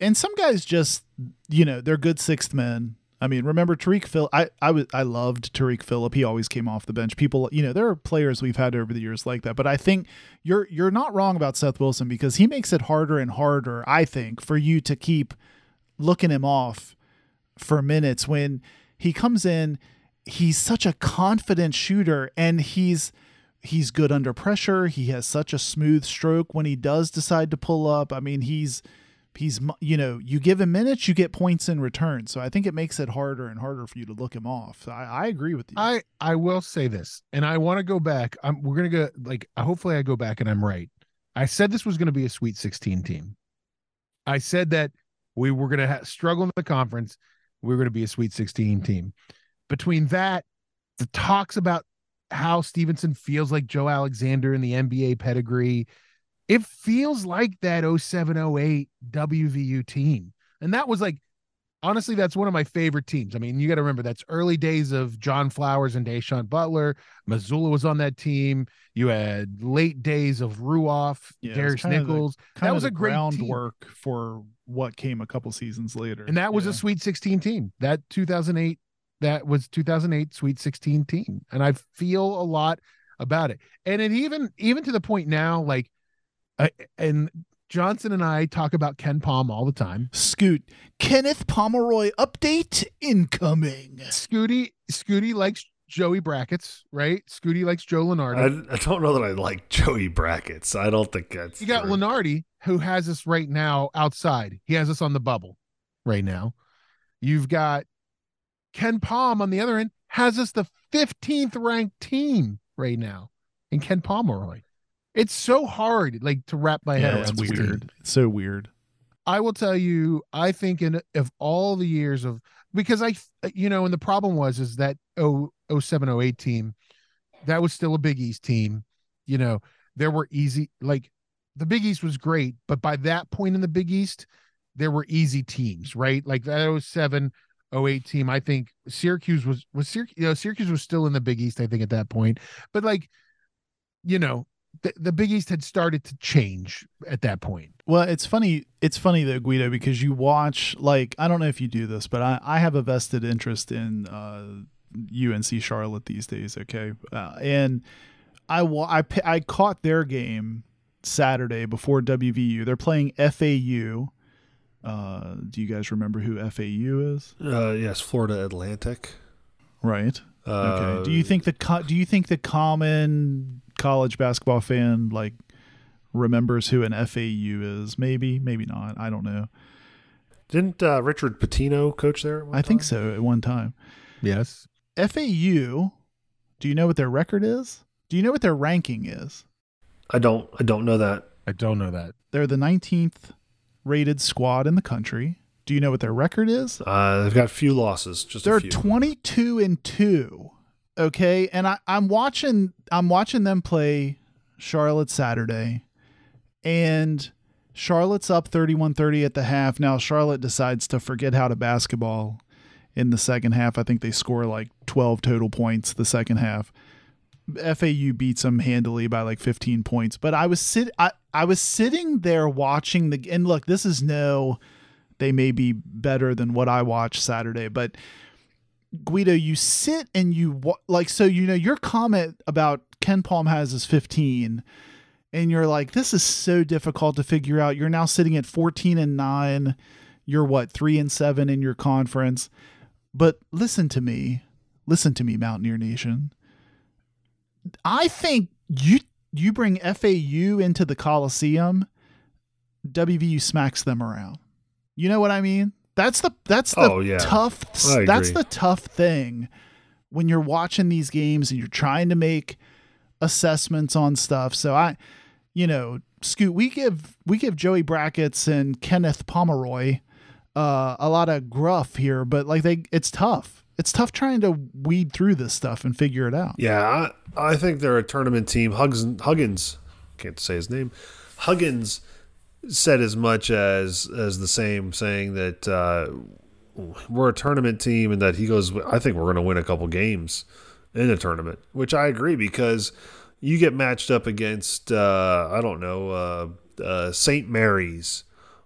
and some guys just you know they're good sixth men. I mean, remember Tarik Phil? I I was I loved Tarik Phillip. He always came off the bench. People, you know, there are players we've had over the years like that. But I think you're you're not wrong about Seth Wilson because he makes it harder and harder. I think for you to keep looking him off for minutes when he comes in. He's such a confident shooter, and he's he's good under pressure. He has such a smooth stroke when he does decide to pull up. I mean, he's he's you know, you give him minutes, you get points in return. So I think it makes it harder and harder for you to look him off. I, I agree with you. I I will say this, and I want to go back. I'm we're gonna go like hopefully I go back and I'm right. I said this was gonna be a Sweet 16 team. I said that we were gonna ha- struggle in the conference. We were gonna be a Sweet 16 team. Between that, the talks about how Stevenson feels like Joe Alexander in the NBA pedigree, it feels like that 0708 WVU team. And that was like honestly, that's one of my favorite teams. I mean, you got to remember that's early days of John Flowers and Da'Sean Butler. Mazzulla was on that team. You had late days of Ruoff, Yeah, Darris the- Nichols. kind that of was the a great groundwork for what came a couple seasons later. And that was Yeah. a Sweet 16 team. That 2008, that was 2008 Sweet 16 team. And I feel a lot about it. And it even, even to the point now, like, uh, and Johnson and I talk about KenPom all the time. Scoot Kenneth Pomeroy update incoming. Scooty, Scooty likes Joey Brackets, right? Scooty likes Joe Lunardi. I, I don't know that I like Joey Brackets. I don't think that's. You got true. Lunardi, who has us right now outside. He has us on the bubble right now. You've got KenPom on the other end, has us the 15th ranked team right now in Ken Pomeroy. It's so hard, like to wrap my head Yeah, around. it's weird. It's so weird. I will tell you, I think in of all the years of because I, you know, and the problem was is that 0, 07, 08 team, that was still a Big East team. You know, there were easy like the Big East was great, but by that point in the Big East, there were easy teams, right? Like that 07, 08 team. I think Syracuse was was Syracuse, you know, Syracuse was still in the Big East, I think, at that point. But like, you know, the, the Big East had started to change at that point. Well, it's funny. It's funny though, Guido, because you watch like I don't know if you do this, but I, I have a vested interest in uh, UNC Charlotte these days. Okay, uh, and I, I I caught their game Saturday before WVU. They're playing FAU. Uh, do you guys remember who FAU is? Uh, yes, Florida Atlantic. Right. Uh, Okay. do you think the co- do you think the common college basketball fan like remembers who an FAU is? Maybe, maybe not. I don't know. didn't uh, Richard Pitino coach there? at one I think so at one time. Yes. FAU, do you know what their record is? Do you know what their ranking is? I don't. I don't know that. I don't know that. They're the 19th rated squad in the country. Do you know what their record is? Uh, they've got a few losses. Just They're a few. 22 and 2. Okay? And I I'm watching I'm watching them play Charlotte Saturday and Charlotte's up 31-30 at the half. Now Charlotte decides to forget how to basketball in the second half. I think they score like 12 total points the second half. FAU beats them handily by like 15 points. But I was sit I, I was sitting there watching the and look, this is no they may be better than what I watched Saturday, but Guido, you sit and you like so you know your comment about KenPom has is 15 and you're like this is so difficult to figure out. You're now sitting at 14 and 9. You're what? 3 and 7 in your conference. But listen to me. Listen to me Mountaineer Nation. I think you you bring FAU into the Coliseum, WVU smacks them around. You know what I mean? That's the that's the Oh, yeah. tough that's the tough thing when you're watching these games and you're trying to make assessments on stuff. So I you know, Scoot, we give we give Joey Brackets and Kenneth Pomeroy uh, a lot of gruff here, but like they it's tough. It's tough trying to weed through this stuff and figure it out. Yeah, I, I think they're a tournament team. Huggins, Huggins, can't say his name. Huggins said as much as as the same, saying that uh, we're a tournament team, and that he goes, I think we're going to win a couple games in a tournament, which I agree because you get matched up against uh, I don't know uh, uh, St. Mary's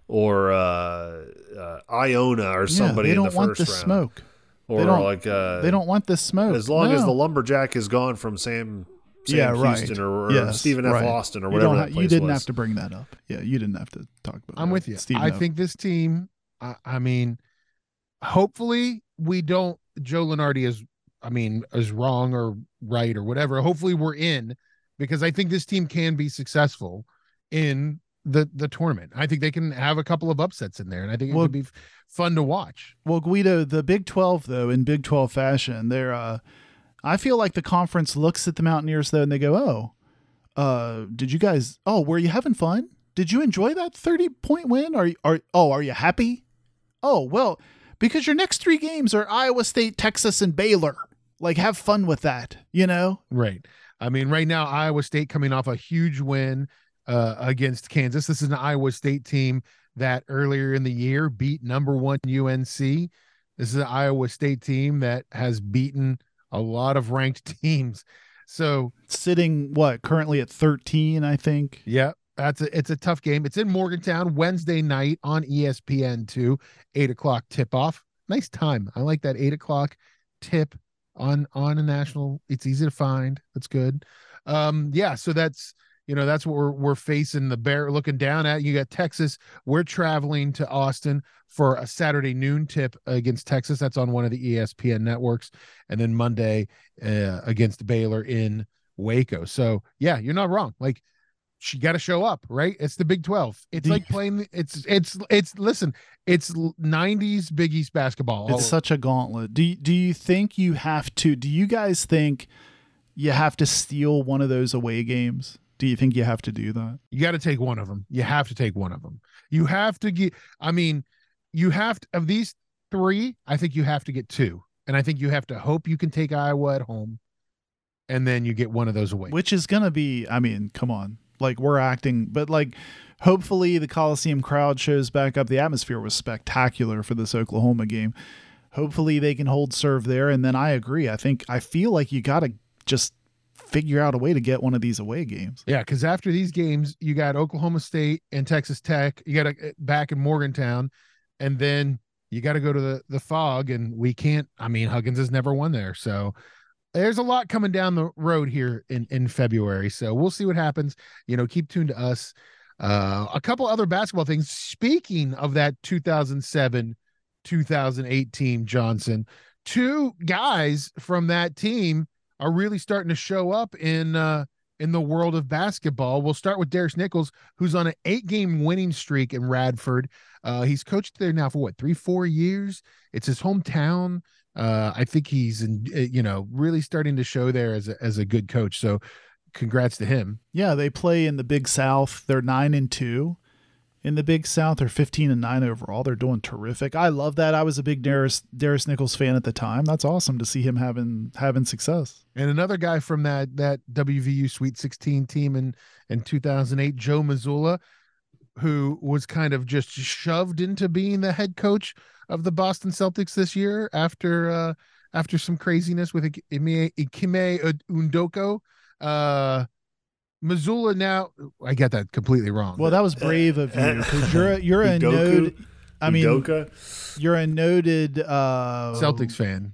or uh, uh, Iona or somebody yeah, they in don't the want first round, smoke. Or don't- like uh, They don't want this smoke. as long as the lumberjack is gone from Sam, Sam yeah, right. Or, or Yes, Stephen F. right. Austin or whatever don't that ha- place you didn't was. have to bring that up. Yeah, you didn't have to talk about. I'm that. with you. Stephen I F. think this team, I, I mean, hopefully we don't, Joe Lunardi is, I mean, is wrong or right or whatever. Hopefully we're in because I think this team can be successful in the the tournament. I think they can have a couple of upsets in there, and I think it Well- would be fun to watch. Well, Guido, the Big 12 though, in Big 12 fashion, they're uh I feel like the conference looks at the Mountaineers though and they go, "Oh, uh did you guys Oh, were you having fun? Did you enjoy that 30 point win? Are you are oh, are you happy? Oh, well, because your next 3 games are Iowa State, Texas and Baylor. Like have fun with that, you know? Right. I mean, right now Iowa State coming off a huge win uh, against Kansas. This is an Iowa State team that earlier in the year beat number one UNC. This is an Iowa State team that has beaten a lot of ranked <laughs> teams. So Sitting what, currently at 13, I think. yeah, that's a it's a tough game. It's in Morgantown Wednesday night on ESPN two, eight o'clock tip off. Nice time. I like that eight o'clock tip on on a national. It's easy to find. That's good. Um, yeah, so that's you know that's what we're we're facing the bear looking down at. You got Texas. We're traveling to Austin for a Saturday noon tip against Texas. That's on one of the ESPN networks, and then Monday uh, against Baylor in Waco. So yeah, you're not wrong. Like you got to show up, right? It's the Big 12. It's Do like you- <laughs> playing it's it's it's listen, it's 90s Big East basketball. all It's such a gauntlet. Do do you think you have to? Do you guys think you have to steal one of those away games? Do you think you have to do that? You got to take one of them. You have to take one of them. You have to get. I mean, you have to of these three. I think you have to get two, and I think you have to hope you can take Iowa at home, and then you get one of those away. Which is gonna be? I mean, come on. Like we're acting, but like hopefully the Coliseum crowd shows back up. The atmosphere was spectacular for this Oklahoma game. Hopefully they can hold serve there, and then I agree. I think I feel like you got to just figure out a way to get one of these away games. Yeah, because after these games, you got Oklahoma State and Texas Tech. You got to back in Morgantown, and then you got to go to the the Phog, and we can't. I mean, Huggins has never won there, so there's a lot coming down the road here in in February. So we'll see what happens. You know, keep tuned to us. Uh, a couple other basketball things. Speaking of that 2007 2008 team, Johnson, two guys from that team are really starting to show up in uh in the world of basketball. We'll start with Darris Nichols, who's on an eight game winning streak in Radford. Uh, he's coached there now for what, three, four years? It's his hometown. Uh, I think he's, in, uh, you know, really starting to show there as a, as a good coach. So congrats to him. Yeah, they play in the Big South. They're nine and two in the Big South. They're fifteen and nine overall. They're doing terrific. I love that. I was a big Darris Darris Nichols fan at the time. That's awesome to see him having having success. And another guy from that that WVU Sweet 16 team in in 2008, Joe Mazzulla, who was kind of just shoved into being the head coach of the Boston Celtics this year after uh after some craziness with Ik- Ikime Undoko. Uh Mazzulla now I got that completely wrong. Well, that was brave of you because <laughs> you're a, you're a Udoka? node. I mean, Udoka? you're a noted uh, Celtics fan.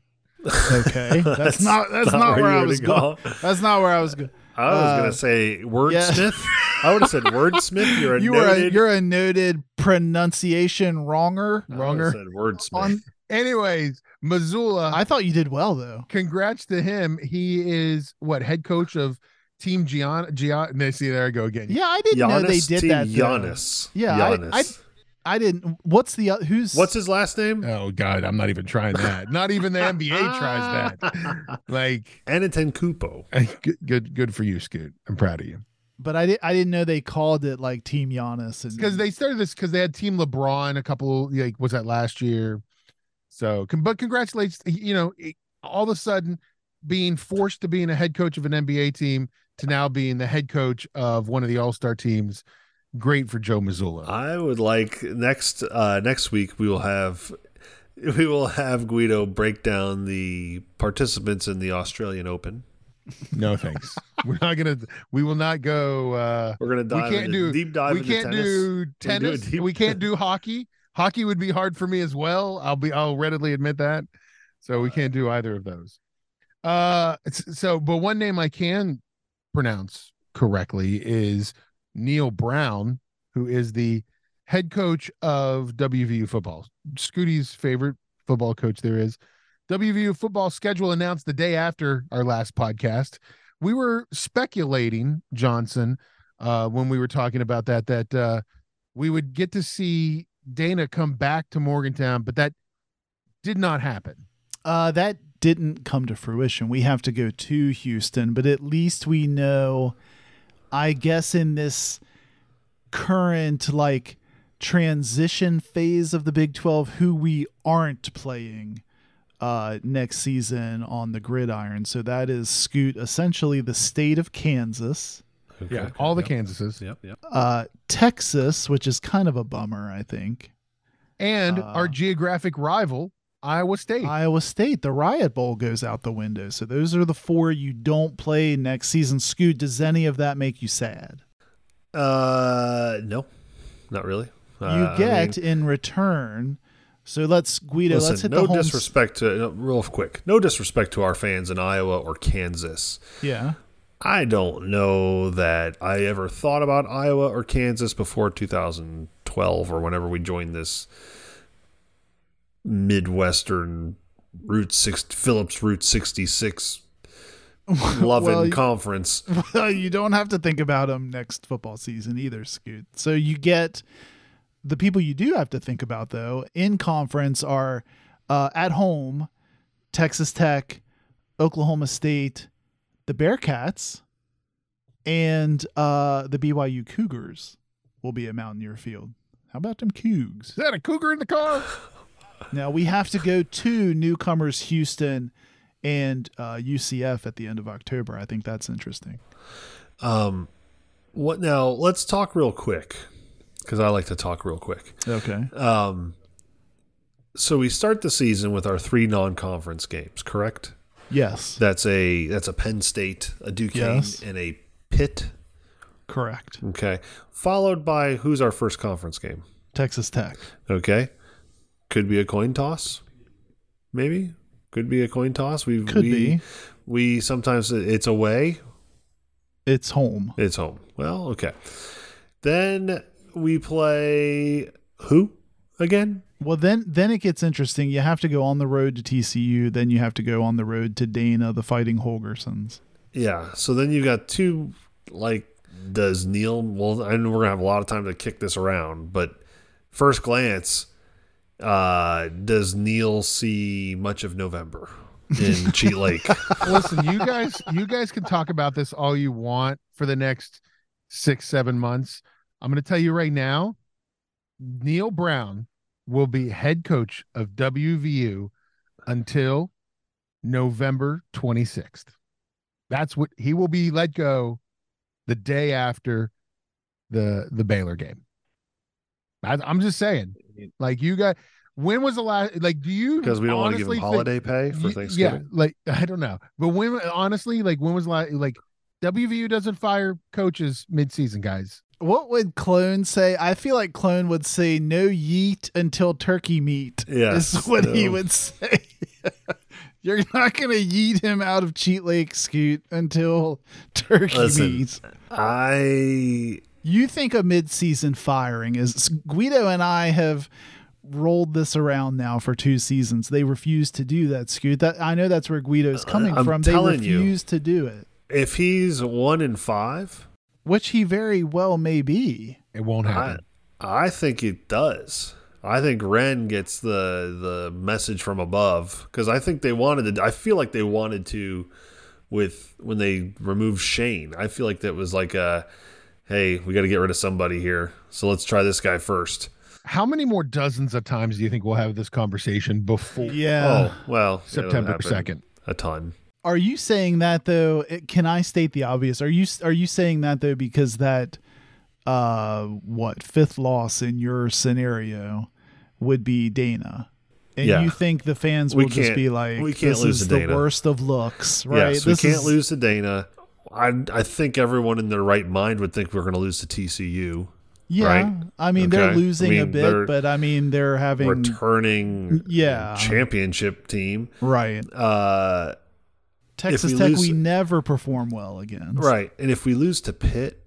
Okay, <laughs> that's, not that's not, where, you I was gonna going. That's not where I was going. I was Uh, gonna say wordsmith. <laughs> I would have said wordsmith. You're a You were a, noted. you're a noted pronunciation wronger. I wronger. Said wordsmith. On, Anyways, Mazzulla I thought you did well though. congrats to him. He is what head coach of Team Gian Gian. No, see, there I go again. Yeah, I didn't know they did team that. though. Giannis. Yeah, I- Giannis. I- I didn't. What's the uh, who's What's his last name? Oh God, I'm not even trying that. Not even the <laughs> NBA tries that. <laughs> Like, Anaten Kupo. <laughs> good, good, good for you, Scoot. I'm proud of you. But I, di- I didn't know they called it like Team Giannis Because they started this because they had Team LeBron a couple. Like, was that last year? So, but congratulations. You know, all of a sudden being forced to being a head coach of an NBA team to now being the head coach of one of the All Star teams. Great for Joe Mazzulla. I would like next uh, next week we will have <laughs> we will have Guido break down the participants in the Australian Open. No thanks. <laughs> We're not gonna. We will not go. uh We're gonna dive We can't into, do. deep dive we can't tennis. do do tennis. deep- We can't do hockey. Hockey would be hard for me as well. I'll be. I'll readily admit that. So we can't do either of those. Uh, so but one name I can pronounce correctly is Neal Brown, who is the head coach of WVU football. Scooty's favorite football coach there is. WVU football schedule announced the day after our last podcast. We were speculating, Johnson, uh, when we were talking about that, that uh, we would get to see Dana come back to Morgantown, but that did not happen. Uh, that didn't come to fruition. We have to go to Houston, but at least we know, I guess, in this current like transition phase of the Big 12, who we aren't playing uh, next season on the gridiron. So that is Scoot, essentially the state of Kansas, Okay, Yeah, okay, all the yep, Kansases Yep, yep. uh, Texas, which is kind of a bummer, I think. and Uh, our geographic rival, Iowa State. Iowa State, the Riot Bowl goes out the window. So those are the four you don't play next season. Scoot, does any of that make you sad? Uh, no, not really. You Uh, I get mean, in return. So let's Guido. listen, let's hit no the home. s- disrespect to no, real quick. No disrespect to our fans in Iowa or Kansas. Yeah, I don't know that I ever thought about Iowa or Kansas before 2012 or whenever we joined this Midwestern Route Six Phillips Route 66 <laughs> loving Well, conference. <laughs> Well, you don't have to think about them next football season either, Scoot. So you get the people you do have to think about though in conference are uh, at home, Texas Tech, Oklahoma State, the Bearcats, and uh, the BYU Cougars will be at Mountaineer Field. How about them Cougs? Is that a cougar in the car? <laughs> Now we have to go to newcomers Houston and uh, UCF at the end of October. I think that's interesting. Um, what now? Let's talk real quick because I like to talk real quick. Okay. Um, so we start the season with our three non-conference games, correct? Yes. That's a that's a Penn State, a Duquesne, Yes. and a Pitt. Correct. Okay, followed by who's our first conference game? Texas Tech. Okay, could be a coin toss, maybe. Could be a coin toss. We Could we, be. We sometimes it's away, It's home. it's home. Well, okay. Then we play who again? Well, then then it gets interesting. You have to go on the road to TCU. Then you have to go on the road to Dana, the Fighting Holgorsens. Yeah. So then you've got two like does Neal well I know we're gonna have a lot of time to kick this around, but first glance, uh does Neal see much of November in <laughs> Cheat Lake? Listen, you guys, you guys can talk about this all you want for the next six, seven months. I'm going to tell you right now, Neal Brown will be head coach of WVU until November 26th. That's what he will be let go the day after the the Baylor game. I, I'm just saying, like you guys. When was the last? Like, do you? Because we don't want to give honestly him think- holiday pay for Ye- Thanksgiving. Yeah, like <laughs> I don't know, but when honestly, like when was la- like WVU doesn't fire coaches mid-season, guys. What would Clone say? I feel like Clone would say no yeet until turkey meat. Yes, is <laughs> what he would say. <laughs> You're not gonna yeet him out of Cheat Lake Scoot until turkey Listen. meat. I You think a mid-season firing is Guido and I have rolled this around now for two seasons. They refuse to do that, Scoot. That I know that's where Guido's uh, coming I'm from. They telling you. refuse to do it, if he's one in five, which he very well may be. It won't I happen. I think it does. I think Wren gets the the message from above because I think they wanted to. I feel like they wanted to with when they removed Shane. I feel like that was like a hey, we got to get rid of somebody here, so let's try this guy first. How many more dozens of times do you think we'll have this conversation before Yeah. oh well, September second? a ton. Are you saying that though? it- Can I state the obvious? Are you are you saying that though because that uh what fifth loss in your scenario would be Dana? And Yeah. you think the fans We will just be like, we can't this lose is to the Dana." worst of looks, right? Yes, we This can't is- lose to Dana. I I think everyone in their right mind would think we're going to lose to TCU. Yeah, right? I mean they're losing I a mean, bit, but I mean they're having Returning, Yeah. championship team. right. Uh, Texas we Tech, lose- we never perform well against. Right. And if we lose to Pitt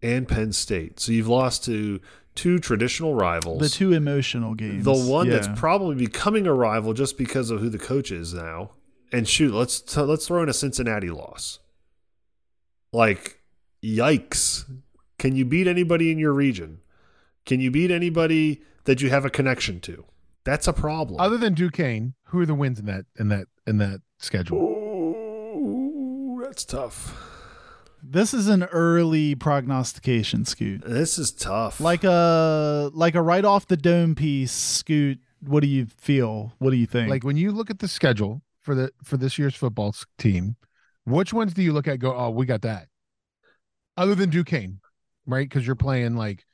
and Penn State, so you've lost to two traditional rivals. The two emotional games. the one yeah. that's probably becoming a rival just because of who the coach is now. And shoot, let's t- let's throw in a Cincinnati loss. Like, yikes! Can you beat anybody in your region? Can you beat anybody that you have a connection to? That's a problem. Other than Duquesne, who are the wins in that in that in that schedule? Ooh, that's tough. This is an early prognostication, Scoot. This is tough. Like a like a right off the dome piece, Scoot. What do you feel? What do you think? Like when you look at the schedule for the for this year's football team, which ones do you look at? Go, oh, we got that. Other than Duquesne, right? Because you're playing like,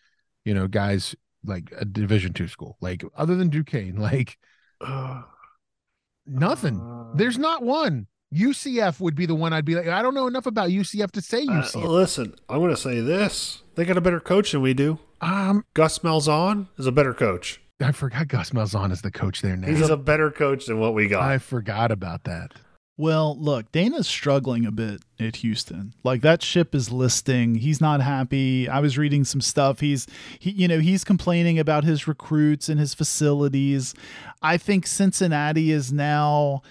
you know, guys like a Division two school. Like other than Duquesne, <laughs> like nothing. There's not one. UCF would be the one I'd be like, I don't know enough about UCF to say Uh, UCF. listen, I'm going to say this: they got a better coach than we do. um, Gus Malzahn is a better coach. I forgot Gus Malzahn is the coach there now. He's a better coach than what we got. I forgot about that. Well, look, Dana's struggling a bit at Houston. Like that ship is listing. He's not happy. I was reading some stuff. He's he you know, he's complaining about his recruits and his facilities. I think Cincinnati is now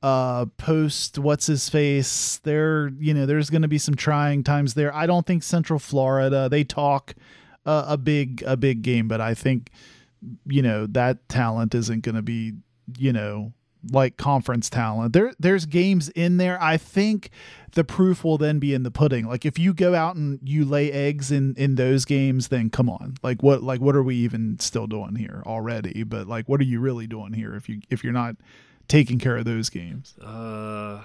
uh post what's his face there you know there's going to be some trying times there i don't think central florida they talk uh, a big a big game but i think you know that talent isn't going to be you know like conference talent. There there's games in there. I think the proof will then be in the pudding. Like if you go out and you lay eggs in in those games, then come on. Like what like what are we even still doing here already? But like what are you really doing here if you if you're not taking care of those games? Uh,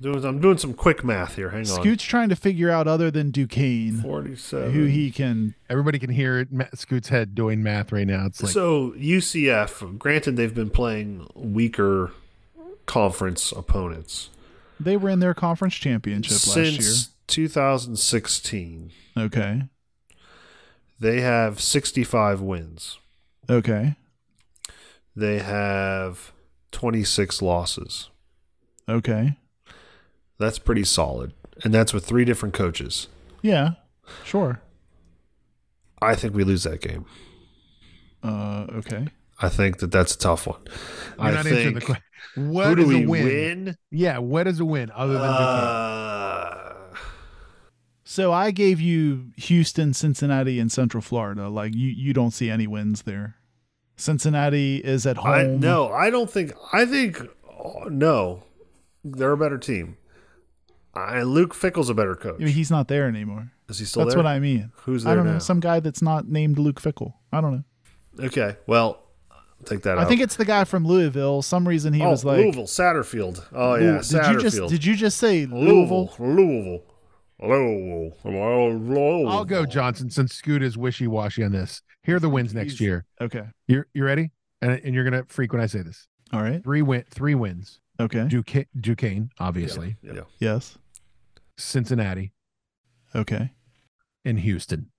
doing I'm doing some quick math here. Hang on. Scoot's trying to figure out other than Duquesne Forty-seven. who he can Everybody can hear it. Scoot's head doing math right now. It's like so UCF. Granted, they've been playing weaker conference opponents they were in their conference championship since 2016. last year. 2016. Okay. They have 65 wins. Okay. They have 26 losses. Okay. That's pretty solid, and that's with three different coaches. Yeah. Sure. I think we lose that game. Uh okay. I think that that's a tough one. you're I not answering the think- question. What Who do is we a win? win? Yeah, what is a win other than Duquesne? Uh, So I gave you Houston, Cincinnati, and Central Florida. Like you, you don't see any wins there. Cincinnati is at home. I no, I don't think. I think oh, no, they're a better team. I, Luke Fickell's a better coach. I mean, he's not there anymore. Is he still That's there? what I mean. Who's I there don't now? know. Some guy that's not named Luke Fickell. I don't know. okay, well, I'll take that. I out. think it's the guy from Louisville. Some reason he oh, was like Louisville, Satterfield. Oh yeah, did Satterfield. you just did you just say Louisville? Louisville, Louisville, Louisville. Louisville. I'll go Johnson since Scoot is wishy washy on this. Here are the wins next year. Okay. You you ready? And, and you're gonna freak when I say this. All right. Three win three wins. Okay. Duquesne, Duquesne obviously. Yeah, yeah. Yes. Cincinnati Okay. In Houston.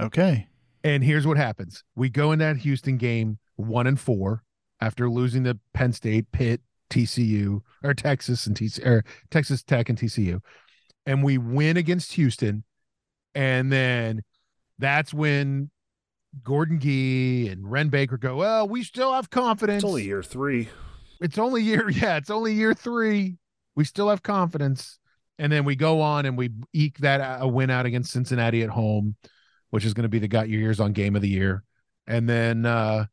Okay. And here's what happens: we go in that Houston game one and four after losing to Penn State, Pitt, TCU, or Texas and TC or Texas Tech and TCU, and we win against Houston, and then that's when Gordon Gee and Wren Baker go. Well, we still have confidence. It's only year three. it's only year <laughs> yeah it's only year three we still have confidence and then we go on and we eke that a win out against cincinnati at home which is going to be the got your ears on game of the year and then uh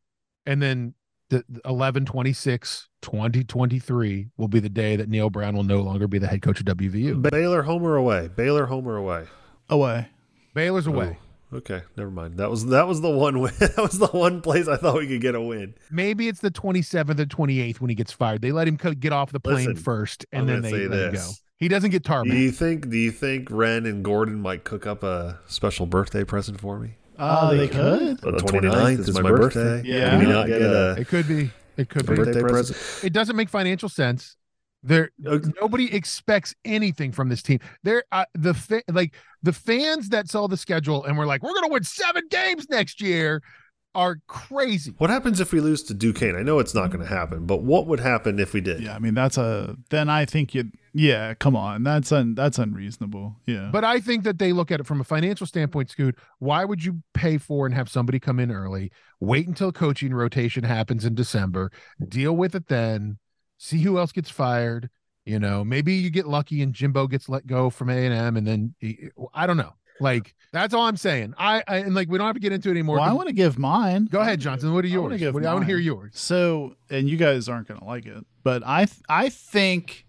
and then the the 11 26 2023 will be the day that neal brown will no longer be the head coach of wvu Baylor home or away? Baylor home or away? Away. baylor's away Oh, okay, never mind. That was that was the one <laughs> win. that was the one place I thought we could get a win. maybe it's the 27th or 28th when he gets fired they let him co- get off the plane Listen, first and I'm then they say let him go this. He doesn't get Do you think? Do you think Wren and Gordon might cook up a special birthday present for me? Uh, they could. The 29th is my birthday. Yeah. Can we not get a it could be it could be birthday present? it doesn't make financial sense. There, Okay. nobody expects anything from this team. There, uh, the fa- like the fans that saw the schedule and were like, "We're going to win seven games next year," are crazy. What happens if we lose to Duquesne? I know it's not going to happen, but what would happen if we did? Yeah, I mean that's a then I think you yeah, come on. That's un that's unreasonable. Yeah. But I think that they look at it from a financial standpoint, Scoot. Why would you pay for and have somebody come in early, wait until coaching rotation happens in December, deal with it then, see who else gets fired? You know, maybe you get lucky and Jimbo gets let go from A and M, and then I don't know. Like that's all I'm saying. I, I and like we don't have to get into it anymore. well, I want to give mine. Go ahead, Johnson. What are yours? give I want to hear yours. So, and you guys aren't going to like it, but I I think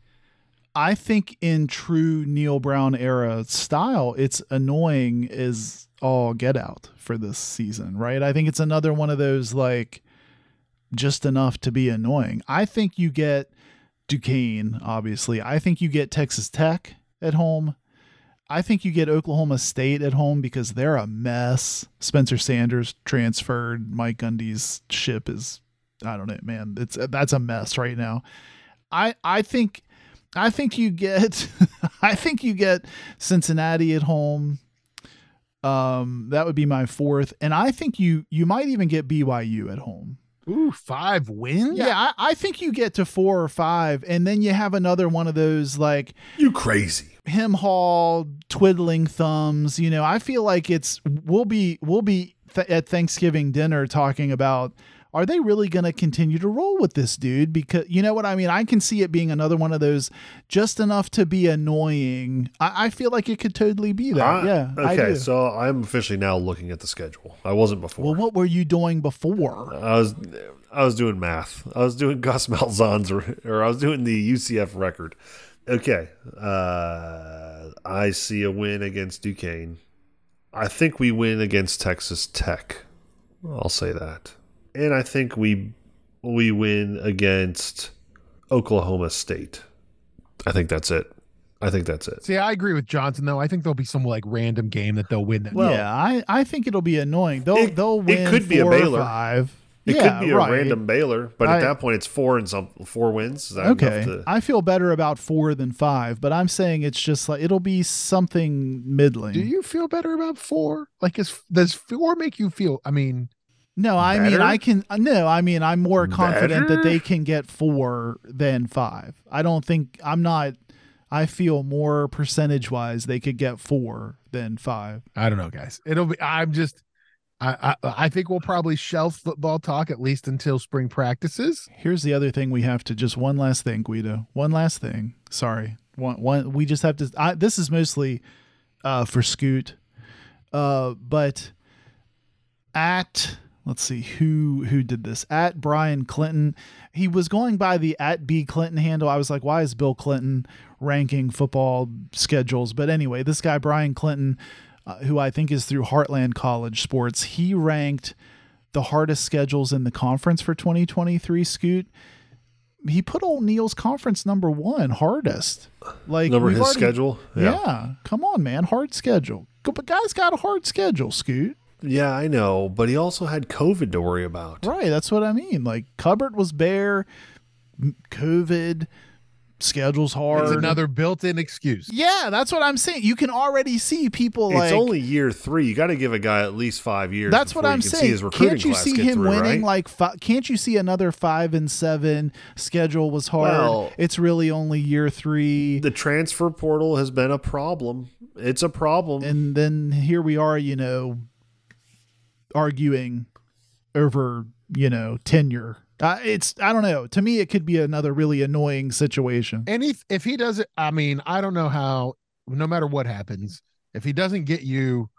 I think in true Neal Brown era style, it's annoying as all get out for this season, right? I think it's another one of those like just enough to be annoying. I think you get Duquesne, obviously. I think you get Texas Tech at home. I think you get Oklahoma State at home because they're a mess. Spencer Sanders transferred. Mike Gundy's ship is I don't know, man. It's that's a mess right now. I I think I think you get <laughs> I think you get Cincinnati at home. Um that would be my fourth and I think you you might even get BYU at home. Ooh, five wins. Yeah, I, I think you get to four or five, and then you have another one of those like You crazy? him haul twiddling thumbs. You know, I feel like it's we'll be we'll be th- at Thanksgiving dinner talking about are they really going to continue to roll with this dude? Because you know what I mean? I can see it being another one of those just enough to be annoying. I, I feel like it could totally be that. I- yeah. Okay, so I'm officially now looking at the schedule. I wasn't before. well, what were you doing before? I was I was doing math. I was doing <laughs> Gus Malzahn's or, or I was doing the UCF record. Okay. Uh, I see a win against Duquesne. I think we win against Texas Tech. I'll say that. And I think we we win against Oklahoma State. I think that's it. I think that's it. See, I agree with Johnson though. I think there'll be some like random game that they'll win. That Well- yeah, I, I think it'll be annoying. They'll It- they'll it win could be a four or Baylor. five. It yeah, could be a right. random Baylor, but I- at that point it's four and some four wins. Is that Okay, to- I feel better about four than five, but I'm saying it's just like it'll be something middling. Do you feel better about four? Like, is does four make you feel? I mean, No, I mean I can. No, I mean I'm more confident that they can get four than five. I don't think I'm not. I feel more percentage wise they could get four than five. I don't know, guys. It'll be. I'm just. I, I I think we'll probably shelf football talk at least until spring practices. Here's the other thing we have to just one last thing, Guido. One last thing. Sorry. One one. We just have to. I, this is mostly uh, for Scoot, uh, but at let's see who who did this at Brian Clinton. He was going by the at B Clinton handle. I was like, why is Bill Clinton ranking football schedules? But anyway, this guy Brian Clinton, uh, who I think is through Heartland College Sports, he ranked the hardest schedules in the conference for 2023. Scoot. He put old Neal's conference number one, hardest. Like number his already- schedule. Yeah. come on, man, hard schedule. But guy's got a hard schedule, Scoot. Yeah, I know, but he also had COVID to worry about. Right, that's what I mean. Like cupboard was bare, COVID, schedule's hard. It's another built-in excuse. yeah, that's what I'm saying. You can already see people like it's only year three. You got to give a guy at least five years. That's what I'm can See saying. his recruiting Can't you class see him through, winning right? like fi- can't you see another 5 and 7 schedule was hard. Well- it's really only year 3 the transfer portal has been a problem. It's a problem. and then here we are, you know, arguing over, you know, tenure. Uh, it's I don't know. To me, it could be another really annoying situation. And if if he does it, I mean, I don't know how. No matter what happens, if he doesn't get you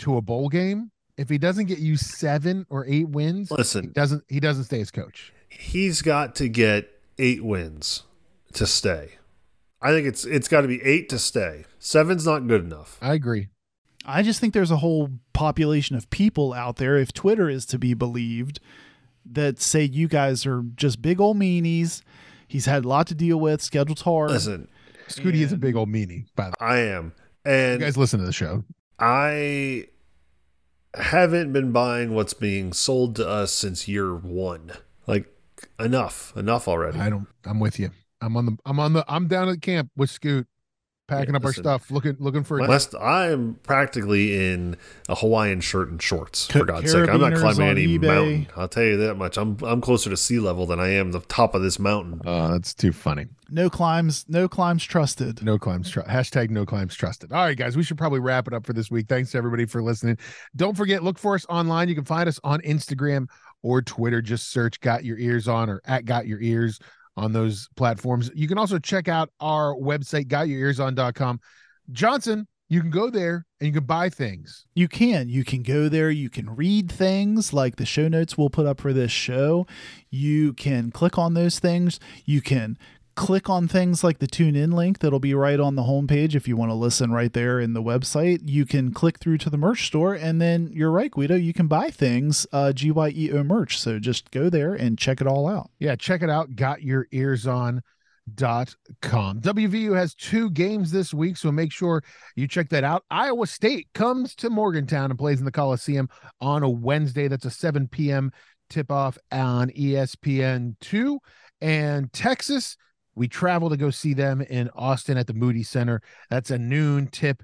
to a bowl game, if he doesn't get you seven or eight wins, he Listen, doesn't he doesn't stay as coach. he's got to get eight wins to stay. I think it's it's got to be eight to stay. Seven's not good enough. I agree. I just think there's a whole population of people out there, if Twitter is to be believed, that say you guys are just big old meanies. He's had a lot to deal with. Schedule's hard. Listen, Scooty is a big old meanie. By the way, I am, And you guys listen to the show. I haven't been buying what's being sold to us since year one. Like enough, enough already. I don't. I'm with you. I'm on the. I'm on the. I'm down at camp with Scoot, packing Yeah, up our stuff, looking looking for. a West, I am practically in a Hawaiian shirt and shorts. Ca- For God's sake, I'm not climbing any eBay. mountain. I'll tell you that much. I'm I'm closer to sea level than I am the top of this mountain. Oh, that's too funny. No climbs, no climbs trusted. No climbs. Tr- hashtag no climbs trusted. All right, guys, we should probably wrap it up for this week. Thanks to everybody for listening. Don't forget, look for us online. You can find us on Instagram or Twitter. Just search "Got Your Ears On" or at "Got Your Ears" on those platforms. You can also check out our website, gotyourearson.com. Johnson, you can go there and you can buy things. You can. You can go there. You can read things like the show notes we'll put up for this show. You can click on those things. You can click on things like the tune in link that'll be right on the homepage if you want to listen right there in the website. You can click through to the merch store and then you're right, Guido, you can buy things uh GYEO merch. So just go there and check it all out. Yeah, check it out. Got your ears on dot com. WVU has two games this week, so make sure you check that out. Iowa State comes to Morgantown and plays in the Coliseum on a Wednesday. That's a 7 p.m. tip off on E ESPN 2. And Texas, we travel to go see them in Austin at the Moody Center. That's a noon tip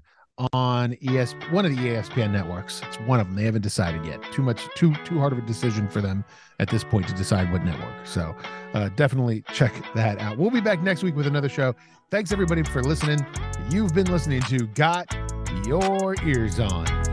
on ES one of the ESPN networks. It's one of them. They haven't decided yet. Too much too too hard of a decision for them at this point to decide what network. So uh, definitely check that out. We'll be back next week with another show. Thanks everybody for listening. You've been listening to Got Your Ears On.